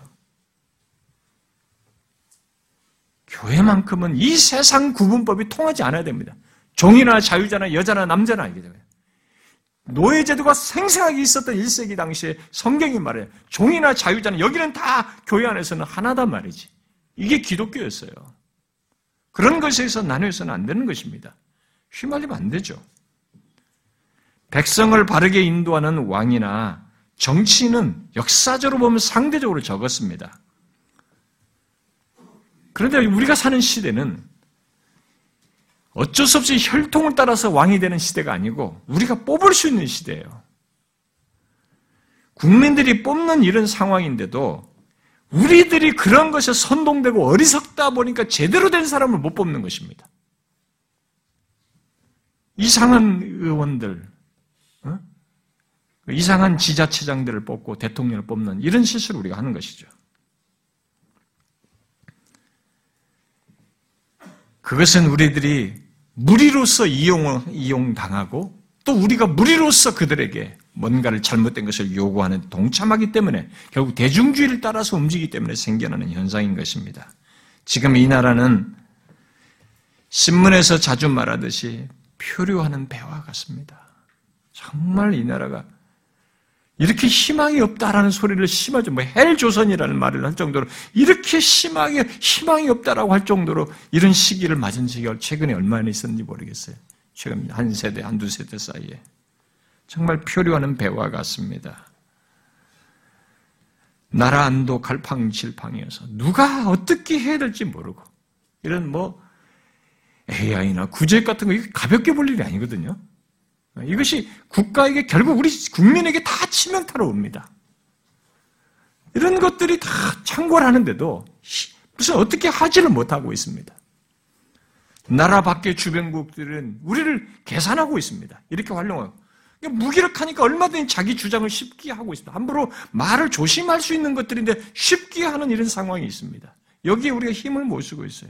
Speaker 1: 교회만큼은 이 세상 구분법이 통하지 않아야 됩니다. 종이나 자유자나 여자나 남자나 아니게 됩니다. 노예제도가 생생하게 있었던 1세기 당시에 성경이 말해요. 종이나 자유자나 여기는 다 교회 안에서는 하나단 말이지. 이게 기독교였어요. 그런 것에서 나뉘어서는 안 되는 것입니다. 휘말리면 안 되죠. 백성을 바르게 인도하는 왕이나 정치는 역사적으로 보면 상대적으로 적었습니다. 그런데 우리가 사는 시대는 어쩔 수 없이 혈통을 따라서 왕이 되는 시대가 아니고 우리가 뽑을 수 있는 시대예요. 국민들이 뽑는 이런 상황인데도 우리들이 그런 것에 선동되고 어리석다 보니까 제대로 된 사람을 못 뽑는 것입니다. 이상한 의원들, 어? 이상한 지자체장들을 뽑고 대통령을 뽑는 이런 실수를 우리가 하는 것이죠. 그것은 우리들이 무리로서 이용, 이용당하고 또 우리가 무리로서 그들에게 뭔가를 잘못된 것을 요구하는 동참하기 때문에 결국 대중주의를 따라서 움직이기 때문에 생겨나는 현상인 것입니다. 지금 이 나라는 신문에서 자주 말하듯이 표류하는 배와 같습니다. 정말 이 나라가 이렇게 희망이 없다라는 소리를 심하죠. 뭐 헬조선이라는 말을 할 정도로 이렇게 심하게 희망이 없다라고 할 정도로 이런 시기를 맞은 적이 최근에 얼마나 있었는지 모르겠어요. 최근 한 세대, 한두 세대 사이에. 정말 표류하는 배와 같습니다. 나라 안도 갈팡질팡이어서 누가 어떻게 해야 될지 모르고 이런 뭐 AI나 구제 같은 거 가볍게 볼 일이 아니거든요. 이것이 국가에게 결국 우리 국민에게 다 치명타로 옵니다. 이런 것들이 다 창궐 하는데도 무슨 어떻게 하지를 못하고 있습니다. 나라 밖의 주변국들은 우리를 계산하고 있습니다. 이렇게 활용하고. 그러니까 무기력하니까 얼마든지 자기 주장을 쉽게 하고 있습니다. 함부로 말을 조심할 수 있는 것들인데 쉽게 하는 이런 상황이 있습니다. 여기에 우리가 힘을 못 쓰고 있어요.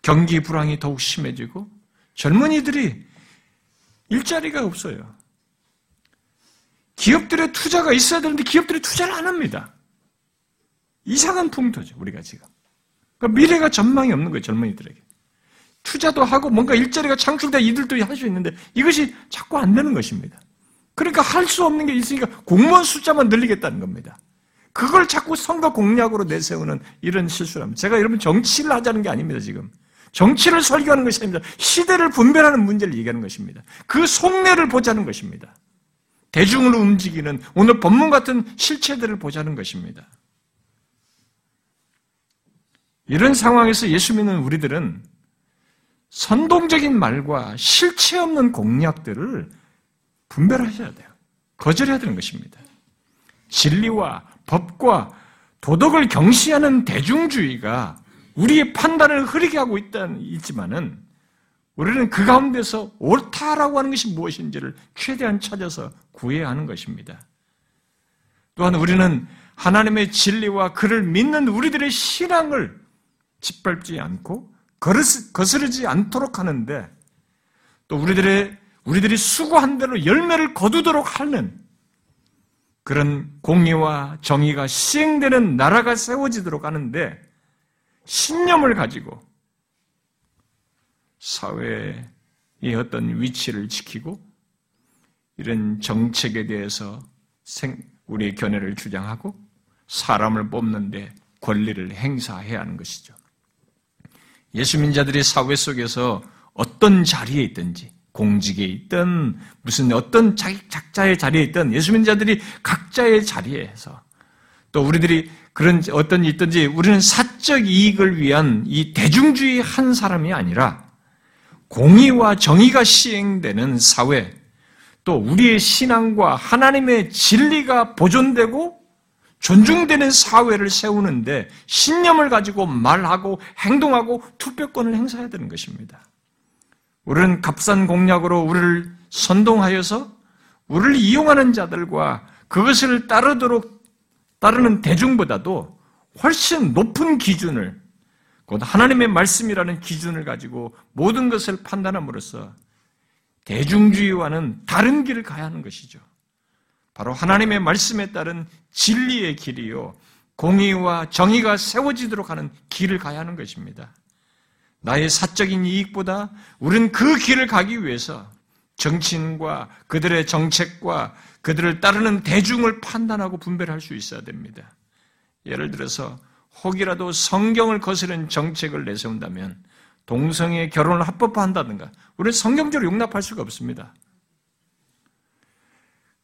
Speaker 1: 경기 불황이 더욱 심해지고 젊은이들이 일자리가 없어요. 기업들의 투자가 있어야 되는데 기업들이 투자를 안 합니다. 이상한 풍토죠, 우리가 지금. 그러니까 미래가 전망이 없는 거예요, 젊은이들에게. 투자도 하고 뭔가 일자리가 창출돼 이들도 할 수 있는데 이것이 자꾸 안 되는 것입니다. 그러니까 할 수 없는 게 있으니까 공무원 숫자만 늘리겠다는 겁니다. 그걸 자꾸 선거 공약으로 내세우는 이런 실수를 합니다. 제가 여러분 정치를 하자는 게 아닙니다, 지금. 정치를 설교하는 것이 아닙니다. 시대를 분별하는 문제를 얘기하는 것입니다. 그 속내를 보자는 것입니다. 대중으로 움직이는 오늘 법문 같은 실체들을 보자는 것입니다. 이런 상황에서 예수 믿는 우리들은 선동적인 말과 실체 없는 공약들을 분별하셔야 돼요. 거절해야 되는 것입니다. 진리와 법과 도덕을 경시하는 대중주의가 우리의 판단을 흐리게 하고 있지만은 우리는 그 가운데서 옳다라고 하는 것이 무엇인지를 최대한 찾아서 구해야 하는 것입니다. 또한 우리는 하나님의 진리와 그를 믿는 우리들의 신앙을 짓밟지 않고 거스르지 않도록 하는데 또 우리들의 우리들이 수고한 대로 열매를 거두도록 하는 그런 공의와 정의가 시행되는 나라가 세워지도록 하는데 신념을 가지고 사회의 어떤 위치를 지키고 이런 정책에 대해서 우리의 견해를 주장하고 사람을 뽑는데 권리를 행사해야 하는 것이죠. 예수민 자들이 사회 속에서 어떤 자리에 있든지 공직에 있든 무슨 어떤 자기 작자의 자리에 있든 예수민 자들이 각자의 자리에서 또 우리들이 그런 어떤 있든지 우리는 사적 이익을 위한 이 대중주의 한 사람이 아니라 공의와 정의가 시행되는 사회, 또 우리의 신앙과 하나님의 진리가 보존되고 존중되는 사회를 세우는데 신념을 가지고 말하고 행동하고 투표권을 행사해야 되는 것입니다. 우리는 값싼 공약으로 우리를 선동하여서 우리를 이용하는 자들과 그것을 따르도록 따르는 대중보다도 훨씬 높은 기준을 곧 하나님의 말씀이라는 기준을 가지고 모든 것을 판단함으로써 대중주의와는 다른 길을 가야 하는 것이죠. 바로 하나님의 말씀에 따른 진리의 길이요. 공의와 정의가 세워지도록 하는 길을 가야 하는 것입니다. 나의 사적인 이익보다 우리는 그 길을 가기 위해서 정치인과 그들의 정책과 그들을 따르는 대중을 판단하고 분별할 수 있어야 됩니다. 예를 들어서 혹이라도 성경을 거스른 정책을 내세운다면 동성애 결혼을 합법화한다든가 우리는 성경적으로 용납할 수가 없습니다.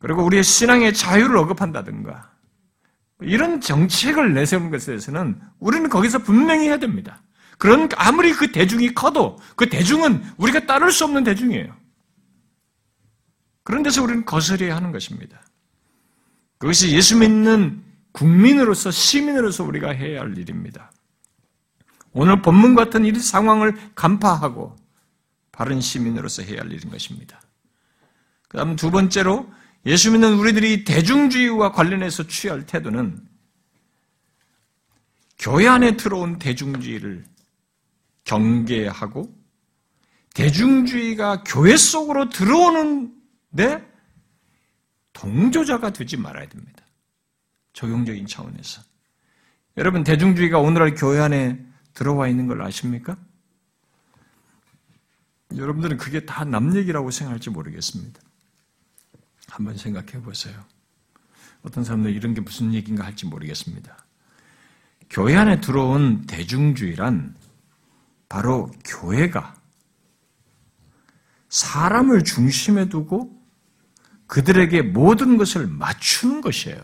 Speaker 1: 그리고 우리의 신앙의 자유를 억압한다든가 이런 정책을 내세우는 것에 대해서는 우리는 거기서 분명히 해야 됩니다. 그런 아무리 그 대중이 커도 그 대중은 우리가 따를 수 없는 대중이에요. 그런 데서 우리는 거스려야 하는 것입니다. 그것이 예수 믿는 국민으로서 시민으로서 우리가 해야 할 일입니다. 오늘 본문 같은 이 상황을 간파하고 바른 시민으로서 해야 할 일인 것입니다. 그 다음 두 번째로 예수 믿는 우리들이 대중주의와 관련해서 취할 태도는 교회 안에 들어온 대중주의를 경계하고 대중주의가 교회 속으로 들어오는 데 동조자가 되지 말아야 됩니다. 적용적인 차원에서. 여러분, 대중주의가 오늘날 교회 안에 들어와 있는 걸 아십니까? 여러분들은 그게 다 남 얘기라고 생각할지 모르겠습니다. 한번 생각해 보세요. 어떤 사람들 이런 게 무슨 얘기인가 할지 모르겠습니다. 교회 안에 들어온 대중주의란 바로 교회가 사람을 중심에 두고 그들에게 모든 것을 맞추는 것이에요.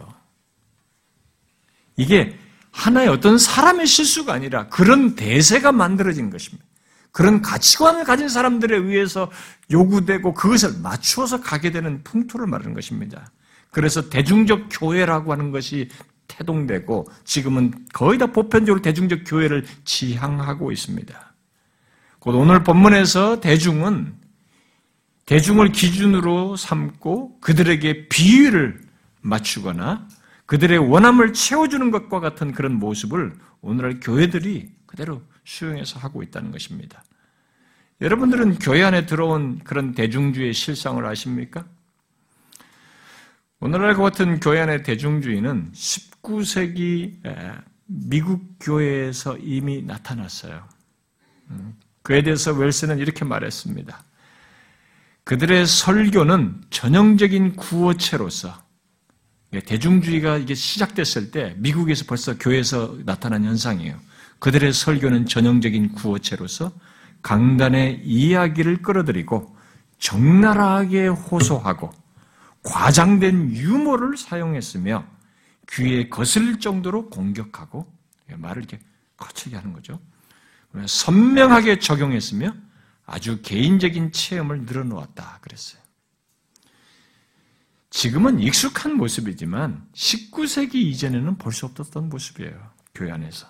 Speaker 1: 이게 하나의 어떤 사람의 실수가 아니라 그런 대세가 만들어진 것입니다. 그런 가치관을 가진 사람들에 의해서 요구되고 그것을 맞추어서 가게 되는 풍토를 말하는 것입니다. 그래서 대중적 교회라고 하는 것이 태동되고 지금은 거의 다 보편적으로 대중적 교회를 지향하고 있습니다. 곧 오늘 본문에서 대중은 대중을 기준으로 삼고 그들에게 비위를 맞추거나 그들의 원함을 채워주는 것과 같은 그런 모습을 오늘날 교회들이 그대로 수용해서 하고 있다는 것입니다. 여러분들은 교회 안에 들어온 그런 대중주의 실상을 아십니까? 오늘날 같은 교회 안의 대중주의는 19세기 미국 교회에서 이미 나타났어요. 음, 그에 대해서 웰스는 이렇게 말했습니다. 그들의 설교는 전형적인 구어체로서 대중주의가 이게 시작됐을 때 미국에서 벌써 교회에서 나타난 현상이에요. 그들의 설교는 전형적인 구어체로서 강단의 이야기를 끌어들이고 적나라하게 호소하고 과장된 유머를 사용했으며 귀에 거슬릴 정도로 공격하고 말을 이렇게 거칠게 하는 거죠. 선명하게 적용했으며 아주 개인적인 체험을 늘어놓았다 그랬어요. 지금은 익숙한 모습이지만 19세기 이전에는 볼 수 없었던 모습이에요. 교회 안에서.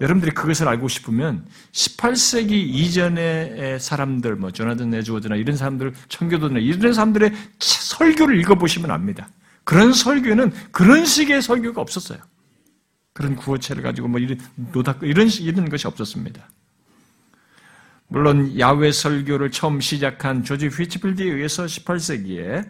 Speaker 1: 여러분들이 그것을 알고 싶으면 18세기 이전의 사람들, 뭐 조나든 에즈워드나 이런 사람들, 청교도나 이런 사람들의 설교를 읽어보시면 압니다. 그런 설교는 그런 식의 설교가 없었어요. 그런 구어체를 가지고 뭐 이런 노닥 이런 이런 것이 없었습니다. 물론 야외 설교를 처음 시작한 조지 휘치필드에 의해서 18세기에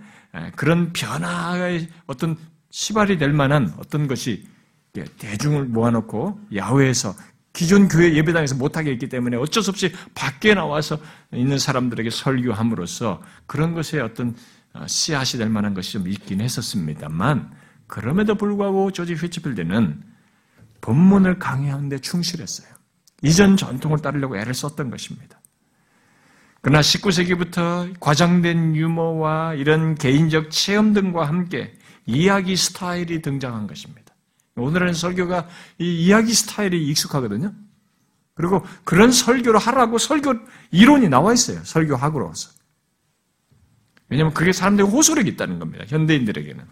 Speaker 1: 그런 변화의 어떤 시발이 될 만한 어떤 것이 대중을 모아놓고 야외에서 기존 교회 예배당에서 못하게 했기 때문에 어쩔 수 없이 밖에 나와서 있는 사람들에게 설교함으로써 그런 것에 어떤 어, 씨앗이 될 만한 것이 좀 있긴 했었습니다만 그럼에도 불구하고 조지 휘치필드는 본문을 강의하는 데 충실했어요. 이전 전통을 따르려고 애를 썼던 것입니다. 그러나 19세기부터 과장된 유머와 이런 개인적 체험 등과 함께 이야기 스타일이 등장한 것입니다. 오늘은 설교가 이 이야기 스타일이 익숙하거든요. 그리고 그런 설교를 하라고 설교 이론이 나와 있어요. 설교학으로서. 왜냐하면 그게 사람들이 호소력이 있다는 겁니다. 현대인들에게는.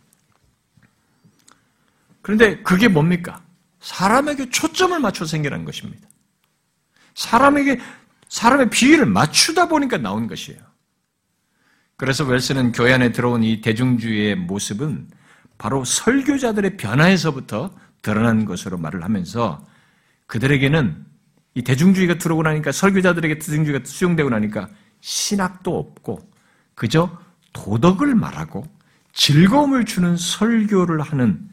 Speaker 1: 그런데 그게 뭡니까? 사람에게 초점을 맞춰 생겨난 것입니다. 사람에게 사람의 비위를 맞추다 보니까 나온 것이에요. 그래서 웰스는 교회 안에 들어온 이 대중주의의 모습은 바로 설교자들의 변화에서부터 드러난 것으로 말을 하면서 그들에게는 이 대중주의가 들어오고 나니까 설교자들에게 대중주의가 수용되고 나니까 신학도 없고 그저 도덕을 말하고 즐거움을 주는 설교를 하는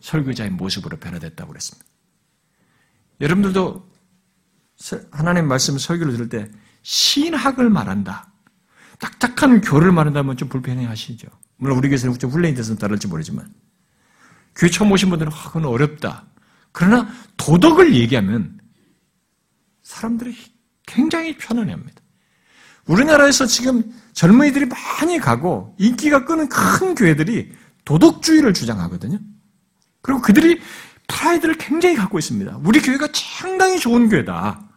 Speaker 1: 설교자의 모습으로 변화됐다고 그랬습니다. 여러분들도 하나님 말씀 설교를 들을 때 신학을 말한다. 딱딱한 교를 말한다면 좀 불편해 하시죠. 물론 우리 교회에서는 좀 훈련이 돼서 따를지 모르지만. 교회 처음 오신 분들은 아, 그건 어렵다. 그러나 도덕을 얘기하면 사람들이 굉장히 편안해 합니다. 우리나라에서 지금 젊은이들이 많이 가고 인기가 끄는 큰 교회들이 도덕주의를 주장하거든요. 그리고 그들이 프라이드를 굉장히 갖고 있습니다. 우리 교회가 상당히 좋은 교회다.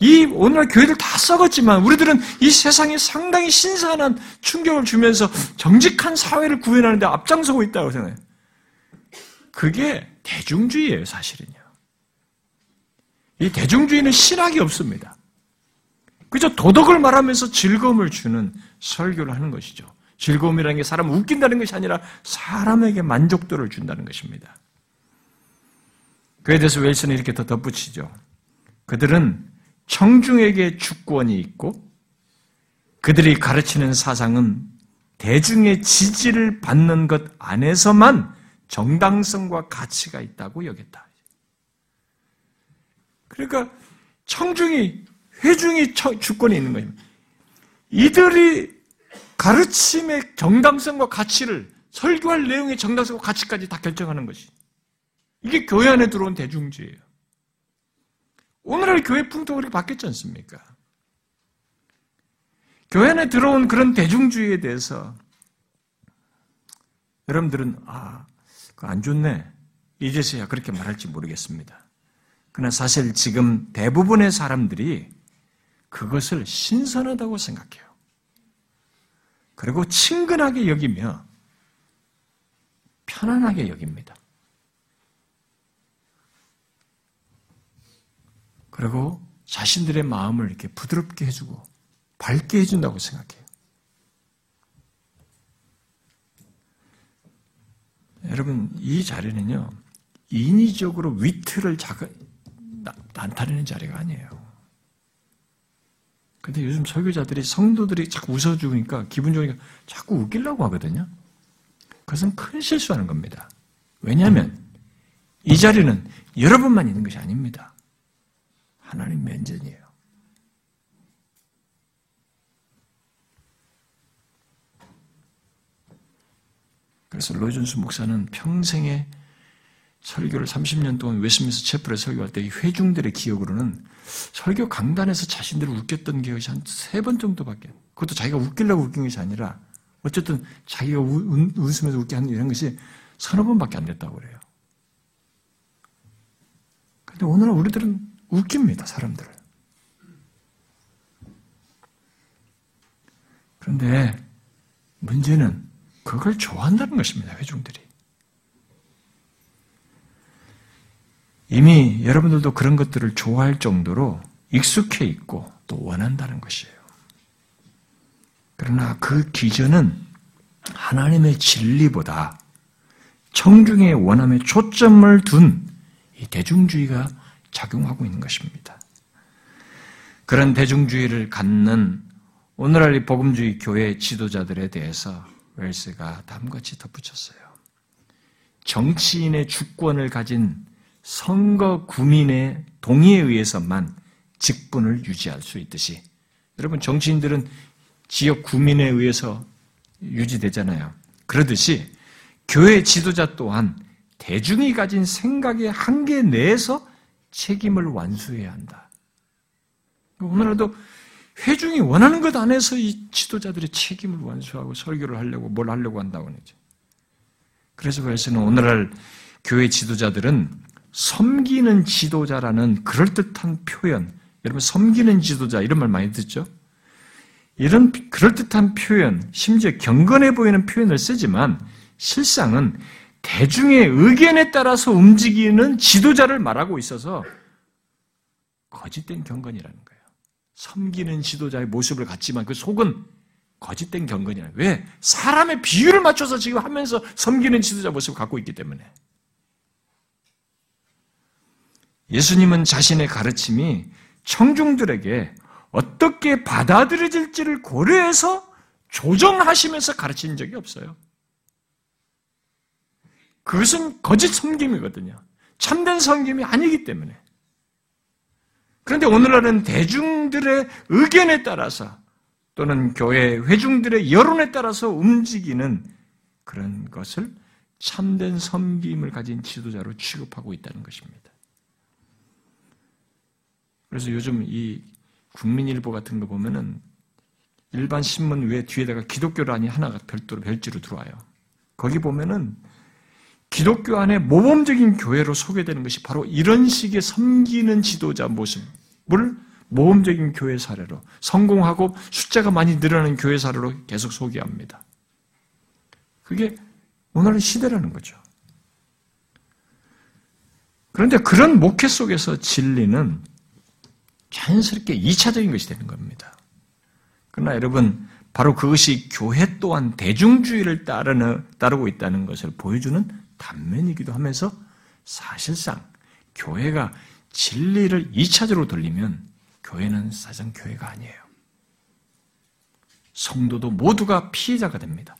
Speaker 1: 이 오늘날 교회들 다 썩었지만 우리들은 이 세상에 상당히 신선한 충격을 주면서 정직한 사회를 구현하는데 앞장서고 있다고 생각해요. 그게 대중주의예요, 사실은요. 이 대중주의는 신학이 없습니다. 그저 도덕을 말하면서 즐거움을 주는 설교를 하는 것이죠. 즐거움이라는 게 사람을 웃긴다는 것이 아니라 사람에게 만족도를 준다는 것입니다. 그에 대해서 웰슨은 이렇게 더 덧붙이죠. 그들은 청중에게 주권이 있고 그들이 가르치는 사상은 대중의 지지를 받는 것 안에서만 정당성과 가치가 있다고 여겼다. 그러니까 청중이 회중이 주권이 있는 거입니다. 이들이 가르침의 정당성과 가치를 설교할 내용의 정당성과 가치까지 다 결정하는 것이 이게 교회 안에 들어온 대중주의예요. 오늘날 교회 풍토가 그렇게 바뀌었지 않습니까? 교회 안에 들어온 그런 대중주의에 대해서 여러분들은 아, 안 좋네. 이제서야 그렇게 말할지 모르겠습니다. 그러나 사실 지금 대부분의 사람들이 그것을 신선하다고 생각해요. 그리고 친근하게 여기며 편안하게 여깁니다. 그리고 자신들의 마음을 이렇게 부드럽게 해주고 밝게 해준다고 생각해요. 여러분, 이 자리는요, 인위적으로 위트를 자가, 나타내는 자리가 아니에요. 근데 요즘 설교자들이 성도들이 자꾸 웃어주니까 기분 좋으니까 자꾸 웃기려고 하거든요. 그것은 큰 실수하는 겁니다. 왜냐하면 이 자리는 여러분만 있는 것이 아닙니다. 하나님 면전이에요. 그래서 로이존스 목사는 평생에 설교를 30년 동안 웨스민스 체플에 설교할 때이 회중들의 기억으로는 설교 강단에서 자신들을 웃겼던 기억이 한 세 번 정도밖에 그것도 자기가 웃기려고 웃긴 것이 아니라 어쨌든 자기가 우, 웃으면서 웃게 하는 이런 것이 서너 번밖에 안 됐다고 그래요. 근데 오늘은 우리들은 웃깁니다, 사람들을. 그런데 문제는 그걸 좋아한다는 것입니다, 회중들이. 이미 여러분들도 그런 것들을 좋아할 정도로 익숙해 있고 또 원한다는 것이에요. 그러나 그 기전은 하나님의 진리보다 청중의 원함에 초점을 둔 이 대중주의가 작용하고 있는 것입니다. 그런 대중주의를 갖는 오늘날 이 복음주의 교회 지도자들에 대해서 웰스가 다음같이 덧붙였어요. 정치인의 주권을 가진 선거 구민의 동의에 의해서만 직분을 유지할 수 있듯이 여러분 정치인들은 지역 구민에 의해서 유지되잖아요. 그러듯이 교회 지도자 또한 대중이 가진 생각의 한계 내에서 책임을 완수해야 한다. 오늘날도 회중이 원하는 것 안에서 이 지도자들의 책임을 완수하고 설교를 하려고 뭘 하려고 한다고 하죠. 그래서 그래서는 오늘날 교회 지도자들은 섬기는 지도자라는 그럴듯한 표현, 여러분 섬기는 지도자 이런 말 많이 듣죠? 이런 그럴듯한 표현, 심지어 경건해 보이는 표현을 쓰지만 실상은 대중의 의견에 따라서 움직이는 지도자를 말하고 있어서 거짓된 경건이라는 거예요. 섬기는 지도자의 모습을 갖지만 그 속은 거짓된 경건이라. 왜? 사람의 비율을 맞춰서 지금 하면서 섬기는 지도자 모습을 갖고 있기 때문에. 예수님은 자신의 가르침이 청중들에게 어떻게 받아들여질지를 고려해서 조정하시면서 가르친 적이 없어요. 그것은 거짓 섬김이거든요. 참된 섬김이 아니기 때문에. 그런데 오늘날은 대중들의 의견에 따라서 또는 교회 회중들의 여론에 따라서 움직이는 그런 것을 참된 섬김을 가진 지도자로 취급하고 있다는 것입니다. 그래서 요즘 이 국민일보 같은 거 보면은 일반 신문 외 뒤에다가 기독교란이 하나가 별도로 별지로 들어와요. 거기 보면은 기독교 안에 모범적인 교회로 소개되는 것이 바로 이런 식의 섬기는 지도자 모습을 모범적인 교회 사례로 성공하고 숫자가 많이 늘어나는 교회 사례로 계속 소개합니다. 그게 오늘의 시대라는 거죠. 그런데 그런 목회 속에서 진리는 자연스럽게 2차적인 것이 되는 겁니다. 그러나 여러분, 바로 그것이 교회 또한 대중주의를 따르는, 따르고 있다는 것을 보여주는 단면이기도 하면서 사실상 교회가 진리를 2차적으로 돌리면 교회는 사실상 교회가 아니에요. 성도도 모두가 피해자가 됩니다.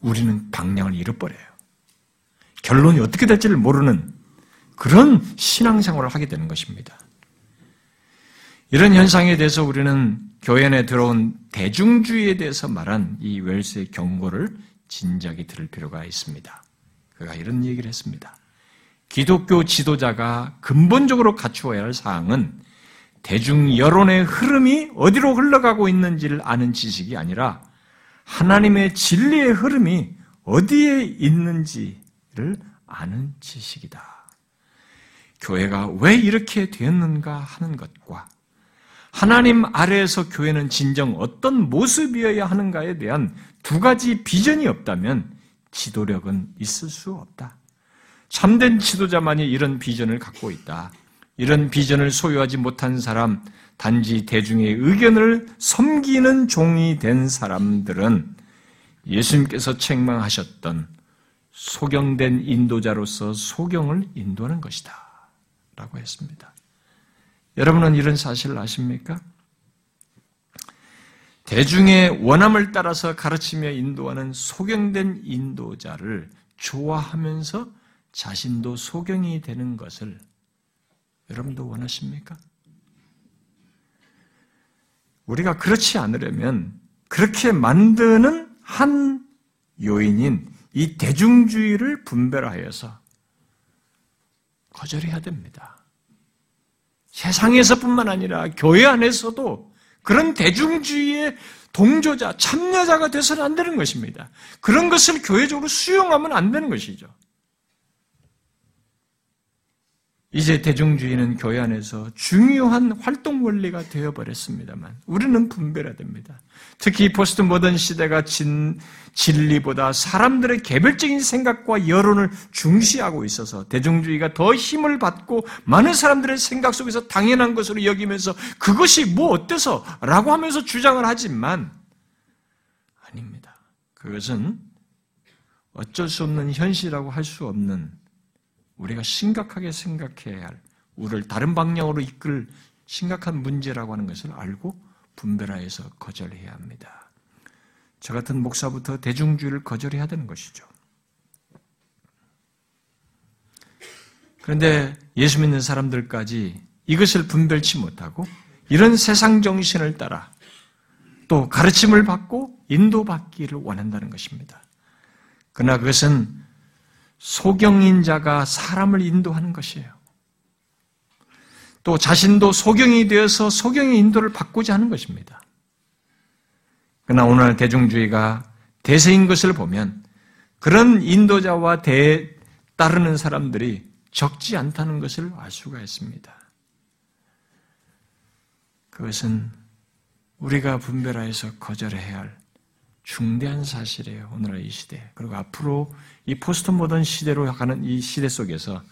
Speaker 1: 우리는 방향을 잃어버려요. 결론이 어떻게 될지를 모르는 그런 신앙생활을 하게 되는 것입니다. 이런 현상에 대해서 우리는 교회 안에 들어온 대중주의에 대해서 말한 이 웰스의 경고를 진작에 들을 필요가 있습니다. 그가 이런 얘기를 했습니다. 기독교 지도자가 근본적으로 갖추어야 할 사항은 대중 여론의 흐름이 어디로 흘러가고 있는지를 아는 지식이 아니라 하나님의 진리의 흐름이 어디에 있는지를 아는 지식이다. 교회가 왜 이렇게 되었는가 하는 것과 하나님 아래에서 교회는 진정 어떤 모습이어야 하는가에 대한 두 가지 비전이 없다면 지도력은 있을 수 없다. 참된 지도자만이 이런 비전을 갖고 있다. 이런 비전을 소유하지 못한 사람, 단지 대중의 의견을 섬기는 종이 된 사람들은 예수님께서 책망하셨던 소경된 인도자로서 소경을 인도하는 것이다. 라고 했습니다. 여러분은 이런 사실을 아십니까? 대중의 원함을 따라서 가르치며 인도하는 소경된 인도자를 좋아하면서 자신도 소경이 되는 것을 여러분도 원하십니까? 우리가 그렇지 않으려면 그렇게 만드는 한 요인인 이 대중주의를 분별하여서 거절해야 됩니다. 세상에서뿐만 아니라 교회 안에서도 그런 대중주의의 동조자, 참여자가 돼서는 안 되는 것입니다. 그런 것을 교회적으로 수용하면 안 되는 것이죠. 이제 대중주의는 교회 안에서 중요한 활동 원리가 되어버렸습니다만 우리는 분별해야 됩니다. 특히 포스트 모던 시대가 진, 진리보다 사람들의 개별적인 생각과 여론을 중시하고 있어서 대중주의가 더 힘을 받고 많은 사람들의 생각 속에서 당연한 것으로 여기면서 그것이 뭐 어때서 라고 하면서 주장을 하지만 아닙니다. 그것은 어쩔 수 없는 현실이라고 할 수 없는 우리가 심각하게 생각해야 할, 우리를 다른 방향으로 이끌 심각한 문제라고 하는 것을 알고 분별하여서 거절해야 합니다. 저 같은 목사부터 대중주의를 거절해야 되는 것이죠. 그런데 예수 믿는 사람들까지 이것을 분별치 못하고 이런 세상 정신을 따라 또 가르침을 받고 인도받기를 원한다는 것입니다. 그러나 그것은 소경인 자가 사람을 인도하는 것이에요. 또 자신도 소경이 되어서 소경의 인도를 바꾸지 않은 것입니다. 그러나 오늘 대중주의가 대세인 것을 보면 그런 인도자와 대, 따르는 사람들이 적지 않다는 것을 알 수가 있습니다. 그것은 우리가 분별하여서 거절해야 할 중대한 사실이에요. 오늘의 이 시대. 그리고 앞으로 이 포스트 모던 시대로 가는 이 시대 속에서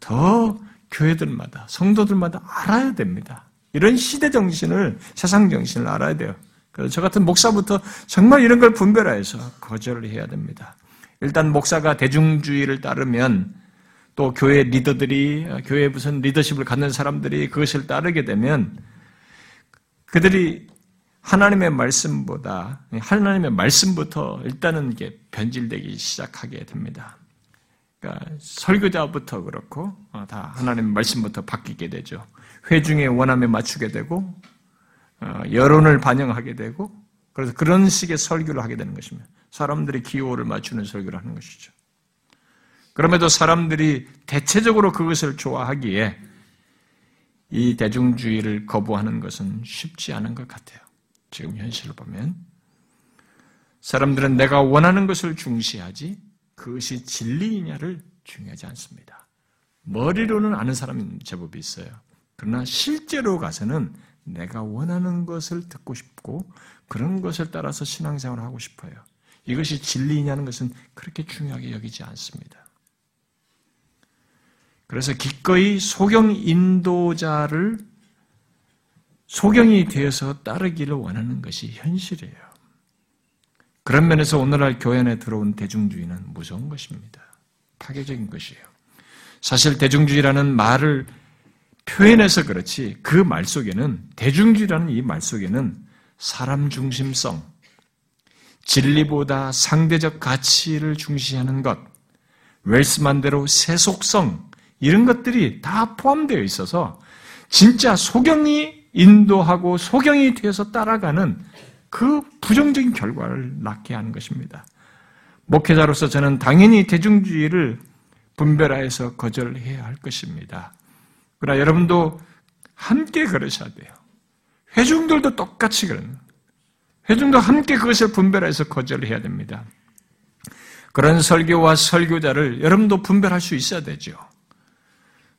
Speaker 1: 더 교회들마다, 성도들마다 알아야 됩니다. 이런 시대 정신을, 세상 정신을 알아야 돼요. 그래서 저 같은 목사부터 정말 이런 걸 분별해서 거절을 해야 됩니다. 일단 목사가 대중주의를 따르면 또 교회 리더들이, 교회 무슨 리더십을 갖는 사람들이 그것을 따르게 되면 그들이 하나님의 말씀보다 하나님의 말씀부터 일단은 이게 변질되기 시작하게 됩니다. 그러니까 설교자부터 그렇고 어, 다 하나님 말씀부터 바뀌게 되죠. 회중의 원함에 맞추게 되고 어, 여론을 반영하게 되고 그래서 그런 식의 설교를 하게 되는 것입니다. 사람들이 기호를 맞추는 설교를 하는 것이죠. 그럼에도 사람들이 대체적으로 그것을 좋아하기에 이 대중주의를 거부하는 것은 쉽지 않은 것 같아요. 지금 현실을 보면 사람들은 내가 원하는 것을 중시하지 그것이 진리이냐를 중요하지 않습니다. 머리로는 아는 사람이 제법 있어요. 그러나 실제로 가서는 내가 원하는 것을 듣고 싶고 그런 것을 따라서 신앙생활을 하고 싶어요. 이것이 진리이냐는 것은 그렇게 중요하게 여기지 않습니다. 그래서 기꺼이 소경 인도자를 소경이 되어서 따르기를 원하는 것이 현실이에요. 그런 면에서 오늘날 교회 안에 들어온 대중주의는 무서운 것입니다. 파괴적인 것이에요. 사실 대중주의라는 말을 표현해서 그렇지 그 말 속에는 대중주의라는 이 말 속에는 사람 중심성, 진리보다 상대적 가치를 중시하는 것, 웰스만대로 세속성 이런 것들이 다 포함되어 있어서 진짜 소경이 인도하고 소경이 되어서 따라가는 그 부정적인 결과를 낳게 하는 것입니다. 목회자로서 저는 당연히 대중주의를 분별하여서 거절해야 할 것입니다. 그러나 여러분도 함께 그러셔야 돼요. 회중들도 똑같이 그런 회중도 함께 그것을 분별해서 거절을 해야 됩니다. 그런 설교와 설교자를 여러분도 분별할 수 있어야 되죠.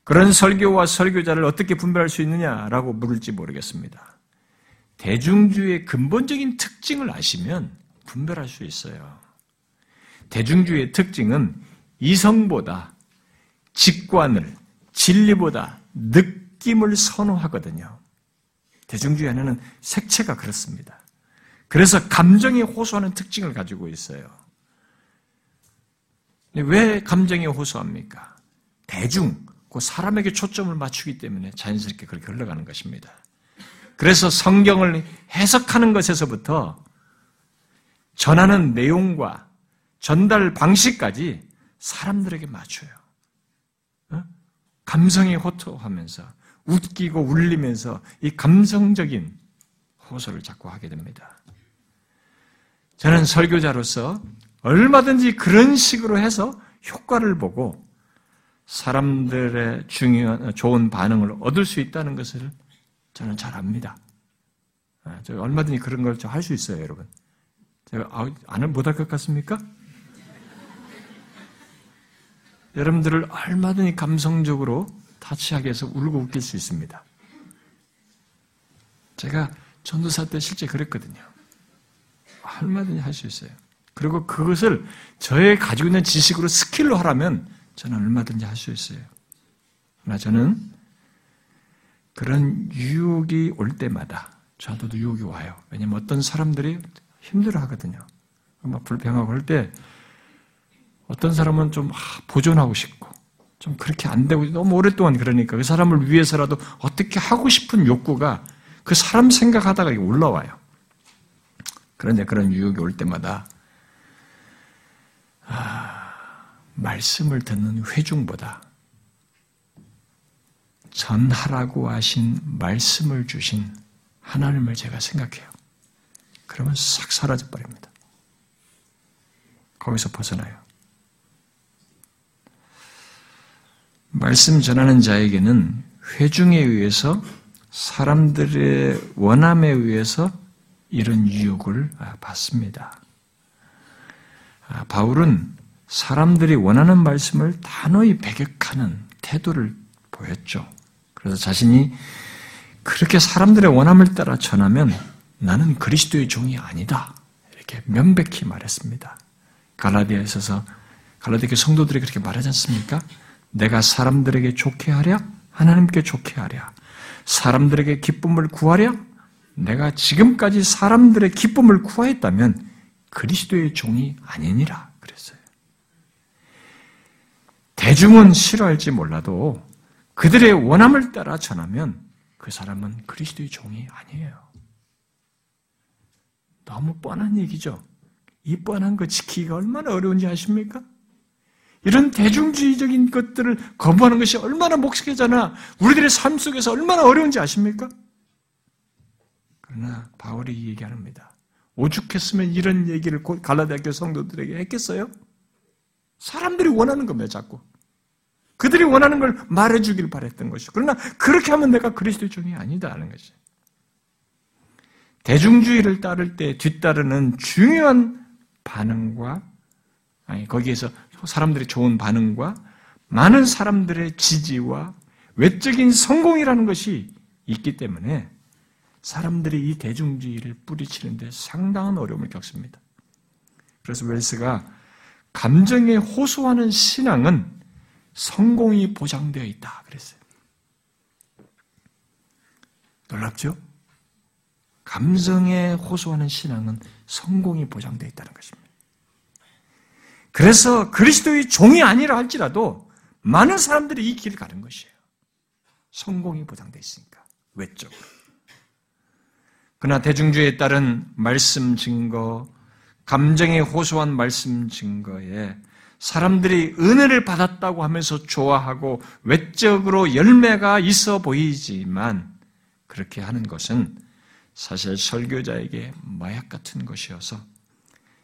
Speaker 1: 그런 설교와 설교자를 어떻게 분별할 수 있느냐라고 물을지 모르겠습니다. 대중주의의 근본적인 특징을 아시면 분별할 수 있어요. 대중주의의 특징은 이성보다 직관을, 진리보다 느낌을 선호하거든요. 대중주의 안에는 색채가 그렇습니다. 그래서 감정이 호소하는 특징을 가지고 있어요. 왜 감정이 호소합니까? 대중, 그 사람에게 초점을 맞추기 때문에 자연스럽게 그렇게 흘러가는 것입니다. 그래서 성경을 해석하는 것에서부터 전하는 내용과 전달 방식까지 사람들에게 맞춰요. 어? 감성이 호토하면서 웃기고 울리면서 이 감성적인 호소를 자꾸 하게 됩니다. 저는 설교자로서 얼마든지 그런 식으로 해서 효과를 보고 사람들의 중요한, 좋은 반응을 얻을 수 있다는 것을 저는 잘 압니다. 아, 저 얼마든지 그런 걸 할 수 있어요, 여러분. 제가 아, 안을 못할 것 같습니까? 여러분들을 얼마든지 감성적으로 타치하게 해서 울고 웃길 수 있습니다. 제가 전도사 때 실제 그랬거든요. 얼마든지 할 수 있어요. 그리고 그것을 저의 가지고 있는 지식으로 스킬로 하라면 저는 얼마든지 할 수 있어요. 그러나 저는 그런 유혹이 올 때마다 저한테도 유혹이 와요. 왜냐면 어떤 사람들이 힘들어 하거든요. 막 불평하고 할 때 어떤 사람은 좀 보존하고 싶고 좀 그렇게 안 되고 너무 오랫동안 그러니까 그 사람을 위해서라도 어떻게 하고 싶은 욕구가 그 사람 생각하다가 올라와요. 그런데 그런 유혹이 올 때마다 아, 말씀을 듣는 회중보다 전하라고 하신 말씀을 주신 하나님을 제가 생각해요. 그러면 싹 사라져 버립니다. 거기서 벗어나요. 말씀 전하는 자에게는 회중에 의해서 사람들의 원함에 의해서 이런 유혹을 아, 받습니다. 아, 바울은 사람들이 원하는 말씀을 단호히 배격하는 태도를 보였죠. 그래서 자신이 그렇게 사람들의 원함을 따라 전하면 나는 그리스도의 종이 아니다. 이렇게 명백히 말했습니다. 갈라디아에 있어서 갈라디아 성도들이 그렇게 말하지 않습니까? 내가 사람들에게 좋게 하랴? 하나님께 좋게 하랴? 사람들에게 기쁨을 구하랴? 내가 지금까지 사람들의 기쁨을 구하였다면 그리스도의 종이 아니니라. 대중은 싫어할지 몰라도 그들의 원함을 따라 전하면 그 사람은 그리스도의 종이 아니에요. 너무 뻔한 얘기죠. 이 뻔한 거 지키기가 얼마나 어려운지 아십니까? 이런 대중주의적인 것들을 거부하는 것이 얼마나 목색하잖아. 우리들의 삶 속에서 얼마나 어려운지 아십니까? 그러나 바울이 얘기합니다. 오죽했으면 이런 얘기를 갈라디아 교 성도들에게 했겠어요? 사람들이 원하는 겁니다, 자꾸. 그들이 원하는 걸 말해주길 바랬던 것이죠. 그러나 그렇게 하면 내가 그리스도의 종이 아니다라는 것이. 대중주의를 따를 때 뒤따르는 중요한 반응과 아니 거기에서 사람들이 좋은 반응과 많은 사람들의 지지와 외적인 성공이라는 것이 있기 때문에 사람들이 이 대중주의를 뿌리치는데 상당한 어려움을 겪습니다. 그래서 웰스가 감정에 호소하는 신앙은 성공이 보장되어 있다. 그랬어요. 놀랍죠? 감성에 호소하는 신앙은 성공이 보장되어 있다는 것입니다. 그래서 그리스도의 종이 아니라 할지라도 많은 사람들이 이 길을 가는 것이에요. 성공이 보장되어 있으니까. 외적으로. 그러나 대중주의에 따른 말씀 증거, 감정에 호소한 말씀 증거에 사람들이 은혜를 받았다고 하면서 좋아하고 외적으로 열매가 있어 보이지만 그렇게 하는 것은 사실 설교자에게 마약 같은 것이어서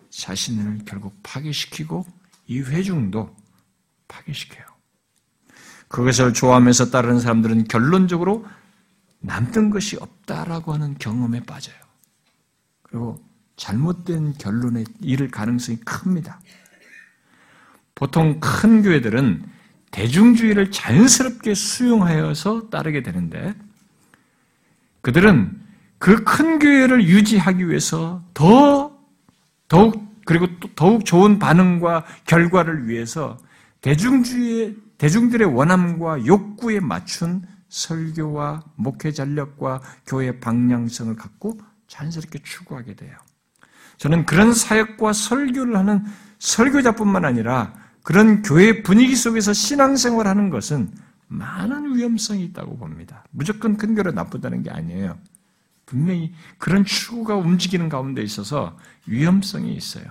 Speaker 1: 자신을 결국 파괴시키고 이 회중도 파괴시켜요. 그것을 좋아하면서 따르는 사람들은 결론적으로 남는 것이 없다라고 하는 경험에 빠져요. 그리고 잘못된 결론에 이를 가능성이 큽니다. 보통 큰 교회들은 대중주의를 자연스럽게 수용하여서 따르게 되는데 그들은 그 큰 교회를 유지하기 위해서 더 더욱 그리고 더욱 좋은 반응과 결과를 위해서 대중주의 대중들의 원함과 욕구에 맞춘 설교와 목회 전력과 교회 방향성을 갖고 자연스럽게 추구하게 돼요. 저는 그런 사역과 설교를 하는 설교자뿐만 아니라 그런 교회 분위기 속에서 신앙생활 하는 것은 많은 위험성이 있다고 봅니다. 무조건 큰 교회 나쁘다는 게 아니에요. 분명히 그런 추구가 움직이는 가운데 있어서 위험성이 있어요.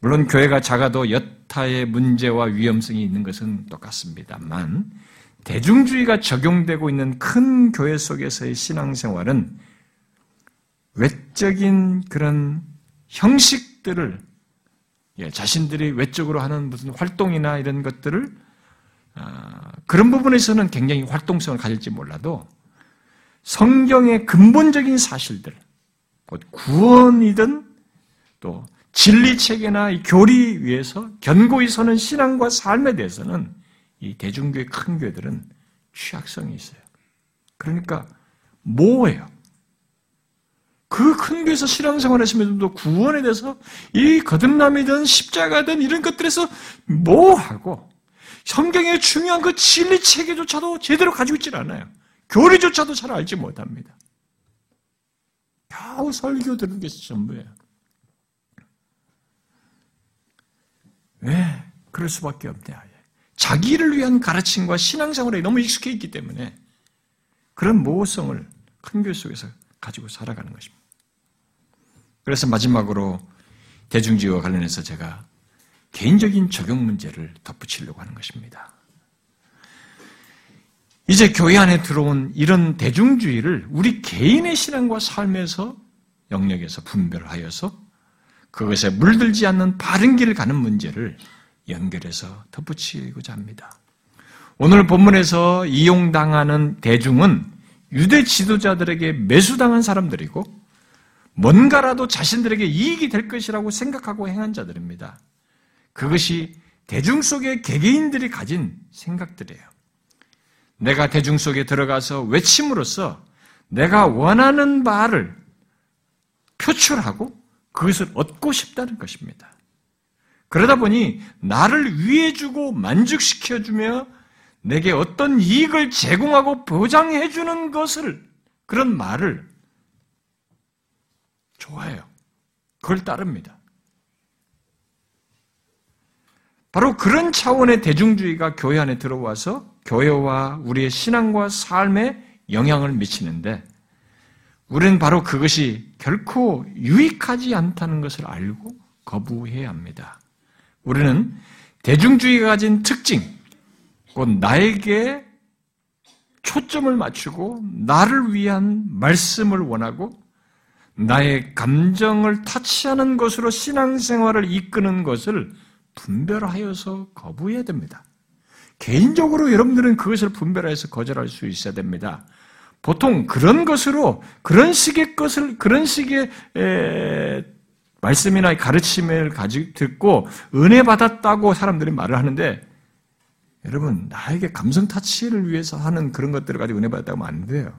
Speaker 1: 물론 교회가 작아도 여타의 문제와 위험성이 있는 것은 똑같습니다만 대중주의가 적용되고 있는 큰 교회 속에서의 신앙생활은 외적인 그런 형식들을 예, 자신들이 외적으로 하는 무슨 활동이나 이런 것들을 아, 그런 부분에서는 굉장히 활동성을 가질지 몰라도 성경의 근본적인 사실들, 구원이든 또 진리 체계나 교리 위에서 견고히 서는 신앙과 삶에 대해서는 이 대중교회 큰 교회들은 취약성이 있어요. 그러니까 모호해요. 그 큰 교회에서 신앙생활 하시면서도 구원에 대해서 이 거듭남이든 십자가든 이런 것들에서 뭐하고 성경의 중요한 그 진리 체계조차도 제대로 가지고 있질 않아요. 교리조차도 잘 알지 못합니다. 겨우 설교 들은 게 전부예요. 왜? 그럴 수밖에 없냐. 자기를 위한 가르침과 신앙생활에 너무 익숙해 있기 때문에 그런 모호성을 큰 교회 속에서 가지고 살아가는 것입니다. 그래서 마지막으로 대중지와 관련해서 제가 개인적인 적용 문제를 덧붙이려고 하는 것입니다. 이제 교회 안에 들어온 이런 대중주의를 우리 개인의 신앙과 삶에서 영역에서 분별하여서 그것에 물들지 않는 바른 길을 가는 문제를 연결해서 덧붙이고자 합니다. 오늘 본문에서 이용당하는 대중은 유대 지도자들에게 매수당한 사람들이고 뭔가라도 자신들에게 이익이 될 것이라고 생각하고 행한 자들입니다. 그것이 대중 속의 개개인들이 가진 생각들이에요. 내가 대중 속에 들어가서 외침으로써 내가 원하는 바를 표출하고 그것을 얻고 싶다는 것입니다. 그러다 보니 나를 위해주고 만족시켜주며 내게 어떤 이익을 제공하고 보장해주는 것을 그런 말을 좋아해요. 그걸 따릅니다. 바로 그런 차원의 대중주의가 교회 안에 들어와서 교회와 우리의 신앙과 삶에 영향을 미치는데 우리는 바로 그것이 결코 유익하지 않다는 것을 알고 거부해야 합니다. 우리는 대중주의가 가진 특징, 곧 나에게 초점을 맞추고 나를 위한 말씀을 원하고 나의 감정을 타치하는 것으로 신앙생활을 이끄는 것을 분별하여서 거부해야 됩니다. 개인적으로 여러분들은 그것을 분별해서 거절할 수 있어야 됩니다. 보통 그런 것으로 그런 식의 것을 그런 식의 에, 말씀이나 가르침을 가지고 듣고 은혜 받았다고 사람들이 말을 하는데 여러분 나에게 감성 타치를 위해서 하는 그런 것들을 가지고 은혜 받았다고 하면 안 돼요.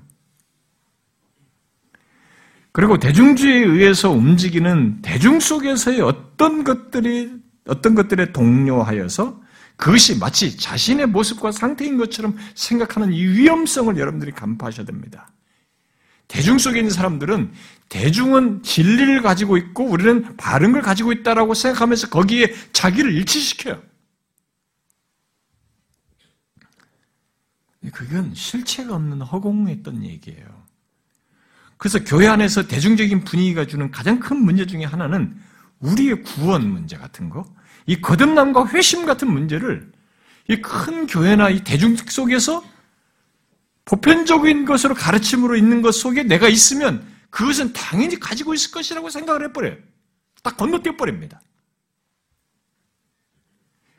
Speaker 1: 그리고 대중주의에 의해서 움직이는 대중 속에서의 어떤 것들이 어떤 것들에 동료하여서 그것이 마치 자신의 모습과 상태인 것처럼 생각하는 이 위험성을 여러분들이 간파하셔야 됩니다. 대중 속에 있는 사람들은 대중은 진리를 가지고 있고 우리는 바른 걸 가지고 있다라고 생각하면서 거기에 자기를 일치시켜요. 그건 실체가 없는 허공했던 얘기예요. 그래서 교회 안에서 대중적인 분위기가 주는 가장 큰 문제 중에 하나는 우리의 구원 문제 같은 거, 이 거듭남과 회심 같은 문제를 이 큰 교회나 이 대중 속에서 보편적인 것으로 가르침으로 있는 것 속에 내가 있으면 그것은 당연히 가지고 있을 것이라고 생각을 해버려요. 딱 건너뛰어 버립니다.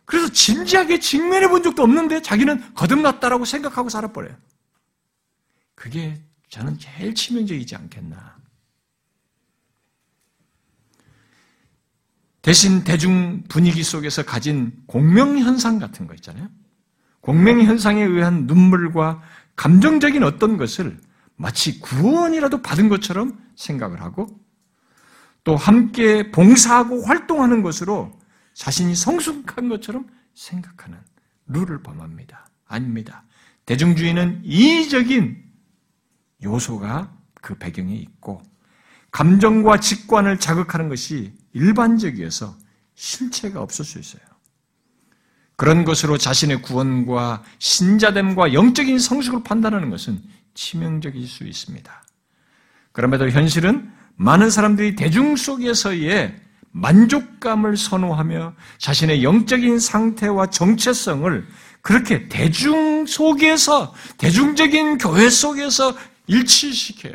Speaker 1: 그래서 진지하게 직면해 본 적도 없는데 자기는 거듭났다라고 생각하고 살아버려요. 그게 저는 제일 치명적이지 않겠나. 대신 대중 분위기 속에서 가진 공명현상 같은 거 있잖아요. 공명현상에 의한 눈물과 감정적인 어떤 것을 마치 구원이라도 받은 것처럼 생각을 하고 또 함께 봉사하고 활동하는 것으로 자신이 성숙한 것처럼 생각하는 룰을 범합니다. 아닙니다. 대중주의는 이적인 요소가 그 배경에 있고 감정과 직관을 자극하는 것이 일반적이어서 실체가 없을 수 있어요. 그런 것으로 자신의 구원과 신자됨과 영적인 성숙을 판단하는 것은 치명적일 수 있습니다. 그럼에도 현실은 많은 사람들이 대중 속에서의 만족감을 선호하며 자신의 영적인 상태와 정체성을 그렇게 대중 속에서, 대중적인 교회 속에서 일치시켜요.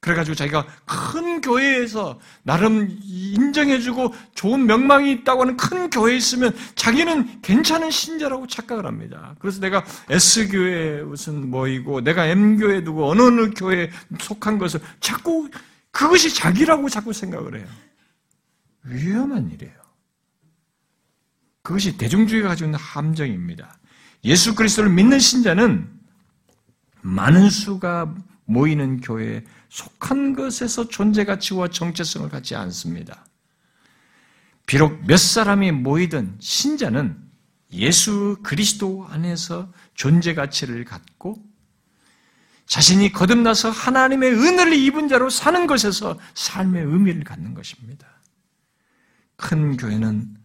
Speaker 1: 그래가지고 자기가 큰 교회에서 나름 인정해주고 좋은 명망이 있다고 하는 큰 교회에 있으면 자기는 괜찮은 신자라고 착각을 합니다. 그래서 내가 S교회 무슨 뭐이고 내가 M교회 두고 어느 어느 교회에 속한 것을 자꾸 그것이 자기라고 자꾸 생각을 해요. 위험한 일이에요. 그것이 대중주의가 가지고 있는 함정입니다. 예수 그리스도를 믿는 신자는 많은 수가 모이는 교회에 속한 것에서 존재 가치와 정체성을 갖지 않습니다. 비록 몇 사람이 모이든 신자는 예수 그리스도 안에서 존재 가치를 갖고 자신이 거듭나서 하나님의 은혜를 입은 자로 사는 것에서 삶의 의미를 갖는 것입니다. 큰 교회는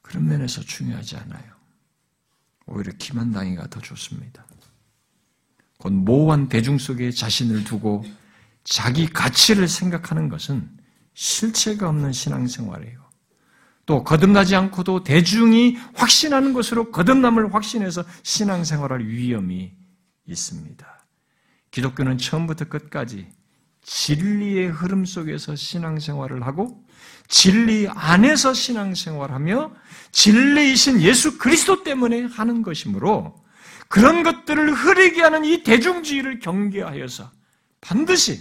Speaker 1: 그런 면에서 중요하지 않아요. 오히려 기만당이가 더 좋습니다. 곧 모호한 대중 속에 자신을 두고 자기 가치를 생각하는 것은 실체가 없는 신앙생활이에요. 또 거듭나지 않고도 대중이 확신하는 것으로 거듭남을 확신해서 신앙생활할 위험이 있습니다. 기독교는 처음부터 끝까지 진리의 흐름 속에서 신앙생활을 하고 진리 안에서 신앙생활하며 진리이신 예수 그리스도 때문에 하는 것이므로 그런 것들을 흐리게 하는 이 대중주의를 경계하여서 반드시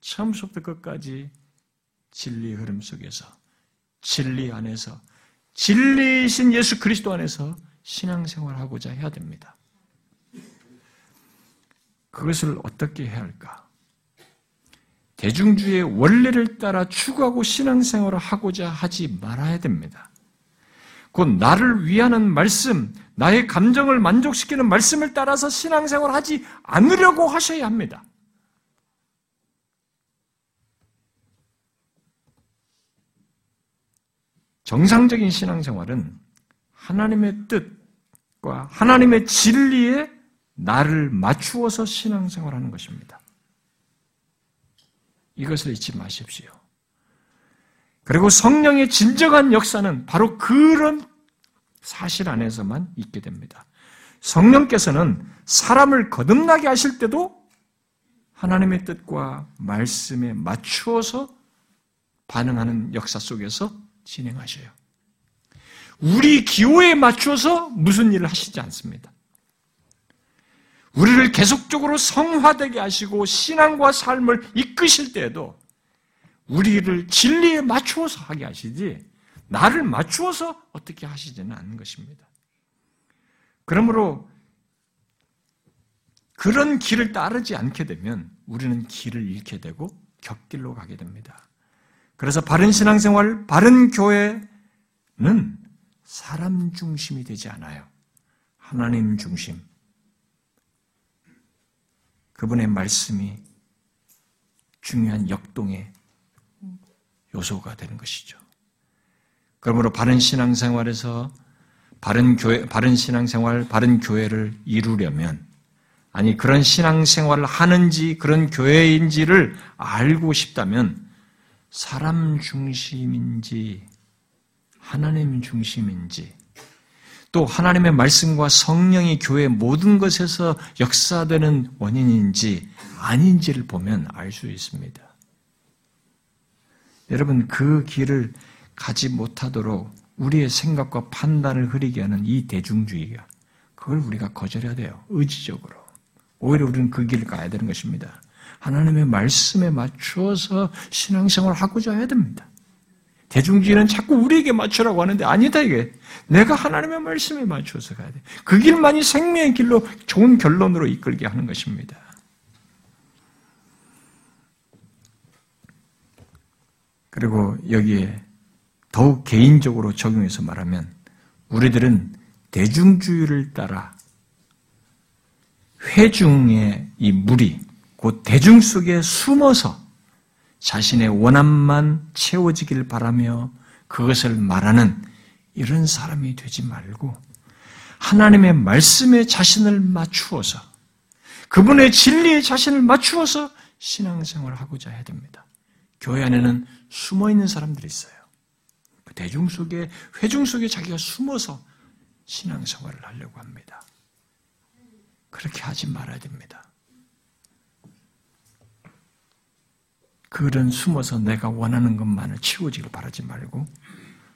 Speaker 1: 처음부터 끝까지 진리 흐름 속에서 진리 안에서 진리이신 예수 그리스도 안에서 신앙생활하고자 해야 됩니다. 그것을 어떻게 해야 할까? 대중주의의 원리를 따라 추구하고 신앙생활을 하고자 하지 말아야 됩니다. 곧 나를 위하는 말씀, 나의 감정을 만족시키는 말씀을 따라서 신앙생활을 하지 않으려고 하셔야 합니다. 정상적인 신앙생활은 하나님의 뜻과 하나님의 진리에 나를 맞추어서 신앙생활하는 것입니다. 이것을 잊지 마십시오. 그리고 성령의 진정한 역사는 바로 그런 사실 안에서만 있게 됩니다. 성령께서는 사람을 거듭나게 하실 때도 하나님의 뜻과 말씀에 맞추어서 반응하는 역사 속에서 진행하셔요. 우리 기호에 맞추어서 무슨 일을 하시지 않습니다. 우리를 계속적으로 성화되게 하시고 신앙과 삶을 이끄실 때에도 우리를 진리에 맞추어서 하게 하시지 나를 맞추어서 어떻게 하시지는 않는 것입니다. 그러므로 그런 길을 따르지 않게 되면 우리는 길을 잃게 되고 격길로 가게 됩니다. 그래서 바른 신앙생활, 바른 교회는 사람 중심이 되지 않아요. 하나님 중심. 그분의 말씀이 중요한 역동의 요소가 되는 것이죠. 그러므로 바른 신앙생활에서 바른 교회, 바른 신앙생활, 바른 교회를 이루려면 아니 그런 신앙생활을 하는지 그런 교회인지를 알고 싶다면 사람 중심인지 하나님 중심인지 또 하나님의 말씀과 성령이 교회 모든 것에서 역사되는 원인인지 아닌지를 보면 알 수 있습니다. 여러분 그 길을 가지 못하도록 우리의 생각과 판단을 흐리게 하는 이 대중주의가 그걸 우리가 거절해야 돼요. 의지적으로. 오히려 우리는 그 길을 가야 되는 것입니다. 하나님의 말씀에 맞추어서 신앙생활을 하고자 해야 됩니다. 대중주의는 자꾸 우리에게 맞추라고 하는데 아니다 이게. 내가 하나님의 말씀에 맞추어서 가야 돼. 그 길만이 생명의 길로 좋은 결론으로 이끌게 하는 것입니다. 그리고 여기에 더욱 개인적으로 적용해서 말하면 우리들은 대중주의를 따라 회중의 이 무리, 곧 대중 속에 숨어서 자신의 원함만 채워지길 바라며 그것을 말하는 이런 사람이 되지 말고 하나님의 말씀에 자신을 맞추어서 그분의 진리에 자신을 맞추어서 신앙생활을 하고자 해야 됩니다. 교회 안에는 숨어 있는 사람들이 있어요. 그 대중 속에, 회중 속에 자기가 숨어서 신앙생활을 하려고 합니다. 그렇게 하지 말아야 됩니다. 그런 숨어서 내가 원하는 것만을 치워지길 바라지 말고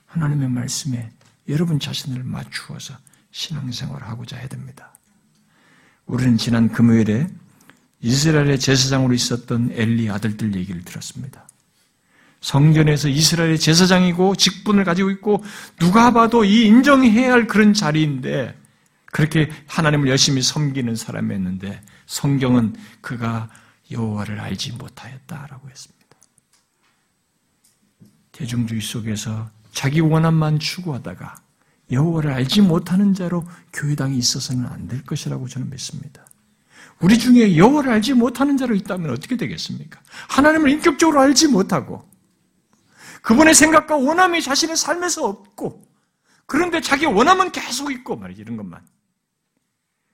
Speaker 1: 하나님의 말씀에 여러분 자신을 맞추어서 신앙생활을 하고자 해야 됩니다. 우리는 지난 금요일에 이스라엘의 제사장으로 있었던 엘리 아들들 얘기를 들었습니다. 성전에서 이스라엘의 제사장이고 직분을 가지고 있고 누가 봐도 이 인정해야 할 그런 자리인데 그렇게 하나님을 열심히 섬기는 사람이었는데 성경은 그가 여호와를 알지 못하였다라고 했습니다. 대중주의 속에서 자기 원함만 추구하다가 여호와를 알지 못하는 자로 교회당이 있어서는 안 될 것이라고 저는 믿습니다. 우리 중에 여호와를 알지 못하는 자로 있다면 어떻게 되겠습니까? 하나님을 인격적으로 알지 못하고 그분의 생각과 원함이 자신의 삶에서 없고 그런데 자기 원함은 계속 있고 말이지 이런 것만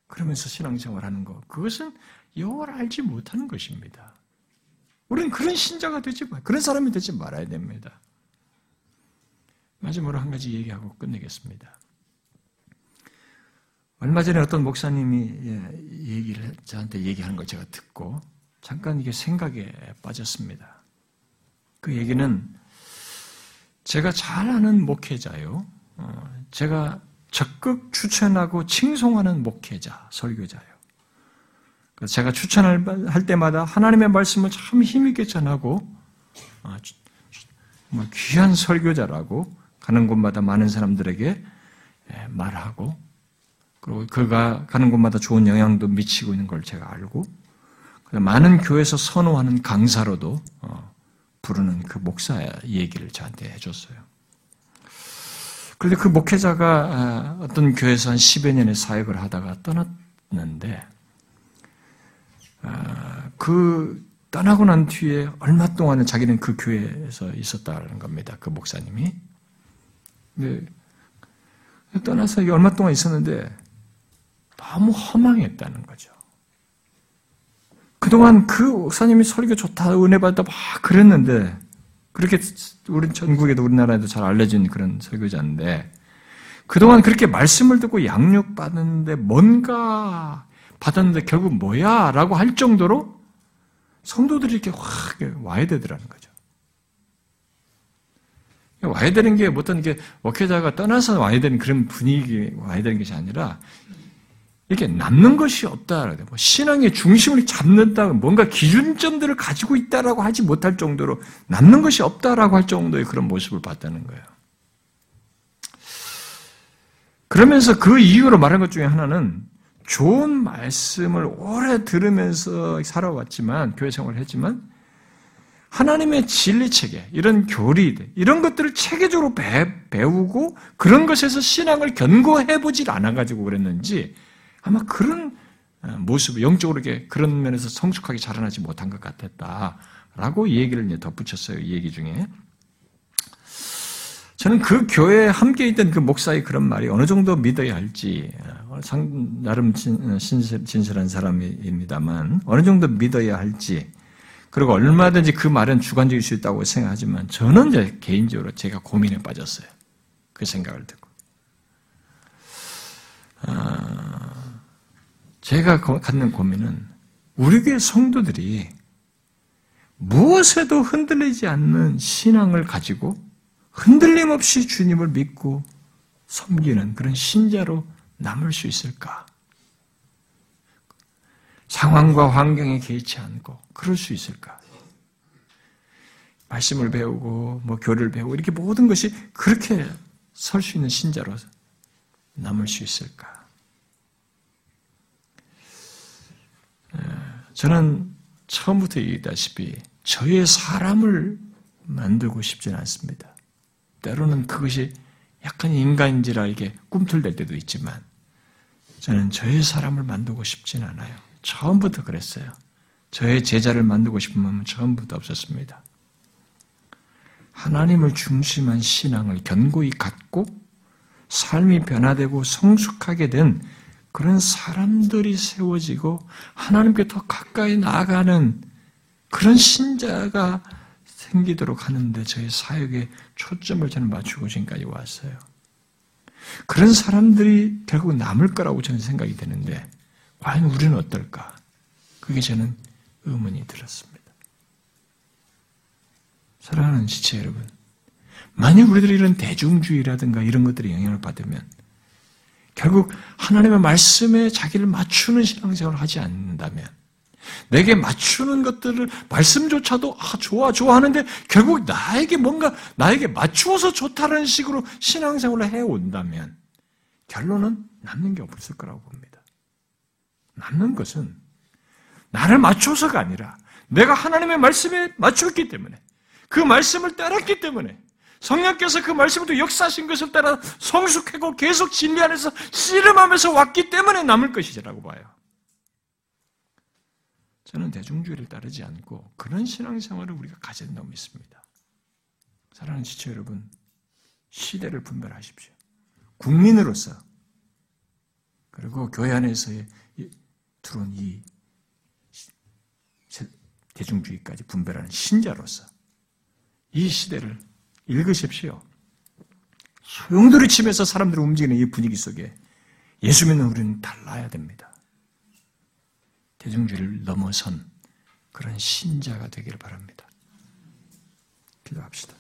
Speaker 1: 그러면서 신앙생활 하는 것 그것은 여호와를 알지 못하는 것입니다. 우리는 그런 신자가 되지 말, 그런 사람이 되지 말아야 됩니다. 마지막으로 한 가지 얘기하고 끝내겠습니다. 얼마 전에 어떤 목사님이 예, 얘기를 저한테 얘기하는 걸 제가 듣고 잠깐 이게 생각에 빠졌습니다. 그 얘기는 제가 잘 아는 목회자요. 어, 제가 적극 추천하고 칭송하는 목회자, 설교자요. 제가 추천을 할 때마다 하나님의 말씀을 참 힘있게 전하고 아, 뭐 귀한 설교자라고 가는 곳마다 많은 사람들에게 예, 말하고 그리고 그가 가는 곳마다 좋은 영향도 미치고 있는 걸 제가 알고 많은 교회에서 선호하는 강사로도 어, 부르는 그 목사 얘기를 저한테 해줬어요. 그런데 그 목회자가 아, 어떤 교회에서 한 10여 년의 사역을 하다가 떠났는데 아, 그 떠나고 난 뒤에 얼마 동안은 자기는 그 교회에서 있었다는 겁니다. 그 목사님이. 네. 떠나서 얼마 동안 있었는데 너무 허망했다는 거죠. 그동안 그 목사님이 설교 좋다, 은혜 받다 막 그랬는데 그렇게 우리 전국에도 우리나라에도 잘 알려진 그런 설교자인데 그동안 그렇게 말씀을 듣고 양육 받는데 뭔가 받았는데 결국 뭐야? 라고 할 정도로 성도들이 이렇게 확 와야 되더라는 거죠. 와야 되는 게 어떤 게 목회자가 떠나서 와야 되는 그런 분위기 와야 되는 것이 아니라 이렇게 남는 것이 없다. 뭐 신앙의 중심을 잡는다. 뭔가 기준점들을 가지고 있다라고 하지 못할 정도로 남는 것이 없다라고 할 정도의 그런 모습을 봤다는 거예요. 그러면서 그 이유로 말한 것 중에 하나는 좋은 말씀을 오래 들으면서 살아왔지만, 교회 생활을 했지만, 하나님의 진리 체계, 이런 교리, 이런 것들을 체계적으로 배, 우고 그런 것에서 신앙을 견고해보질 않아가지고 그랬는지, 아마 그런 어, 모습, 영적으로 이렇게 그런 면에서 성숙하게 자라나지 못한 것 같았다라고 얘기를 덧붙였어요. 이 얘기 중에. 저는 그 교회에 함께 있던 그 목사의 그런 말이 어느 정도 믿어야 할지, 어, 나름 진실한 사람입니다만, 어느 정도 믿어야 할지, 그리고 얼마든지 그 말은 주관적일 수 있다고 생각하지만, 저는 이제 개인적으로 제가 고민에 빠졌어요. 그 생각을 듣고. 아, 제가 갖는 고민은 우리 교회 성도들이 무엇에도 흔들리지 않는 신앙을 가지고 흔들림 없이 주님을 믿고 섬기는 그런 신자로 남을 수 있을까? 상황과 환경에 개의치 않고 그럴 수 있을까? 말씀을 배우고 뭐 교를 배우고 이렇게 모든 것이 그렇게 설 수 있는 신자로 남을 수 있을까? 저는 처음부터 얘기했다시피 저의 사람을 만들고 싶지는 않습니다. 때로는 그것이 약간 인간인지라 이게 꿈틀댈 때도 있지만 저는 저의 사람을 만들고 싶지는 않아요. 처음부터 그랬어요. 저의 제자를 만들고 싶은 마음은 처음부터 없었습니다. 하나님을 중심한 신앙을 견고히 갖고 삶이 변화되고 성숙하게 된 그런 사람들이 세워지고 하나님께 더 가까이 나아가는 그런 신자가 생기도록 하는데 저희 사역에 초점을 저는 맞추고 지금까지 왔어요. 그런 사람들이 결국 남을 거라고 저는 생각이 되는데 과연 우리는 어떨까? 그게 저는 의문이 들었습니다. 사랑하는 지체 여러분, 만약 우리들이 이런 대중주의라든가 이런 것들이 영향을 받으면 결국 하나님의 말씀에 자기를 맞추는 신앙생활을 하지 않는다면 내게 맞추는 것들을 말씀조차도 아 좋아 좋아 하는데 결국 나에게 뭔가 나에게 맞추어서 좋다는 식으로 신앙생활을 해 온다면 결론은 남는 게 없을 거라고 봅니다. 남는 것은 나를 맞춰서가 아니라 내가 하나님의 말씀에 맞췄기 때문에 그 말씀을 따랐기 때문에 성령께서 그 말씀을 또 역사하신 것을 따라 성숙하고 계속 진리 안에서 씨름하면서 왔기 때문에 남을 것이라고 봐요. 저는 대중주의를 따르지 않고 그런 신앙생활을 우리가 가져야 된다고 믿습니다. 사랑하는 지체 여러분, 시대를 분별하십시오. 국민으로서 그리고 교회 안에서의 들어온 이 대중주의까지 분별하는 신자로서 이 시대를 읽으십시오. 소용돌이 치면서 사람들을 움직이는 이 분위기 속에 예수 믿는 우리는 달라야 됩니다. 대중주의를 넘어선 그런 신자가 되기를 바랍니다. 기도합시다.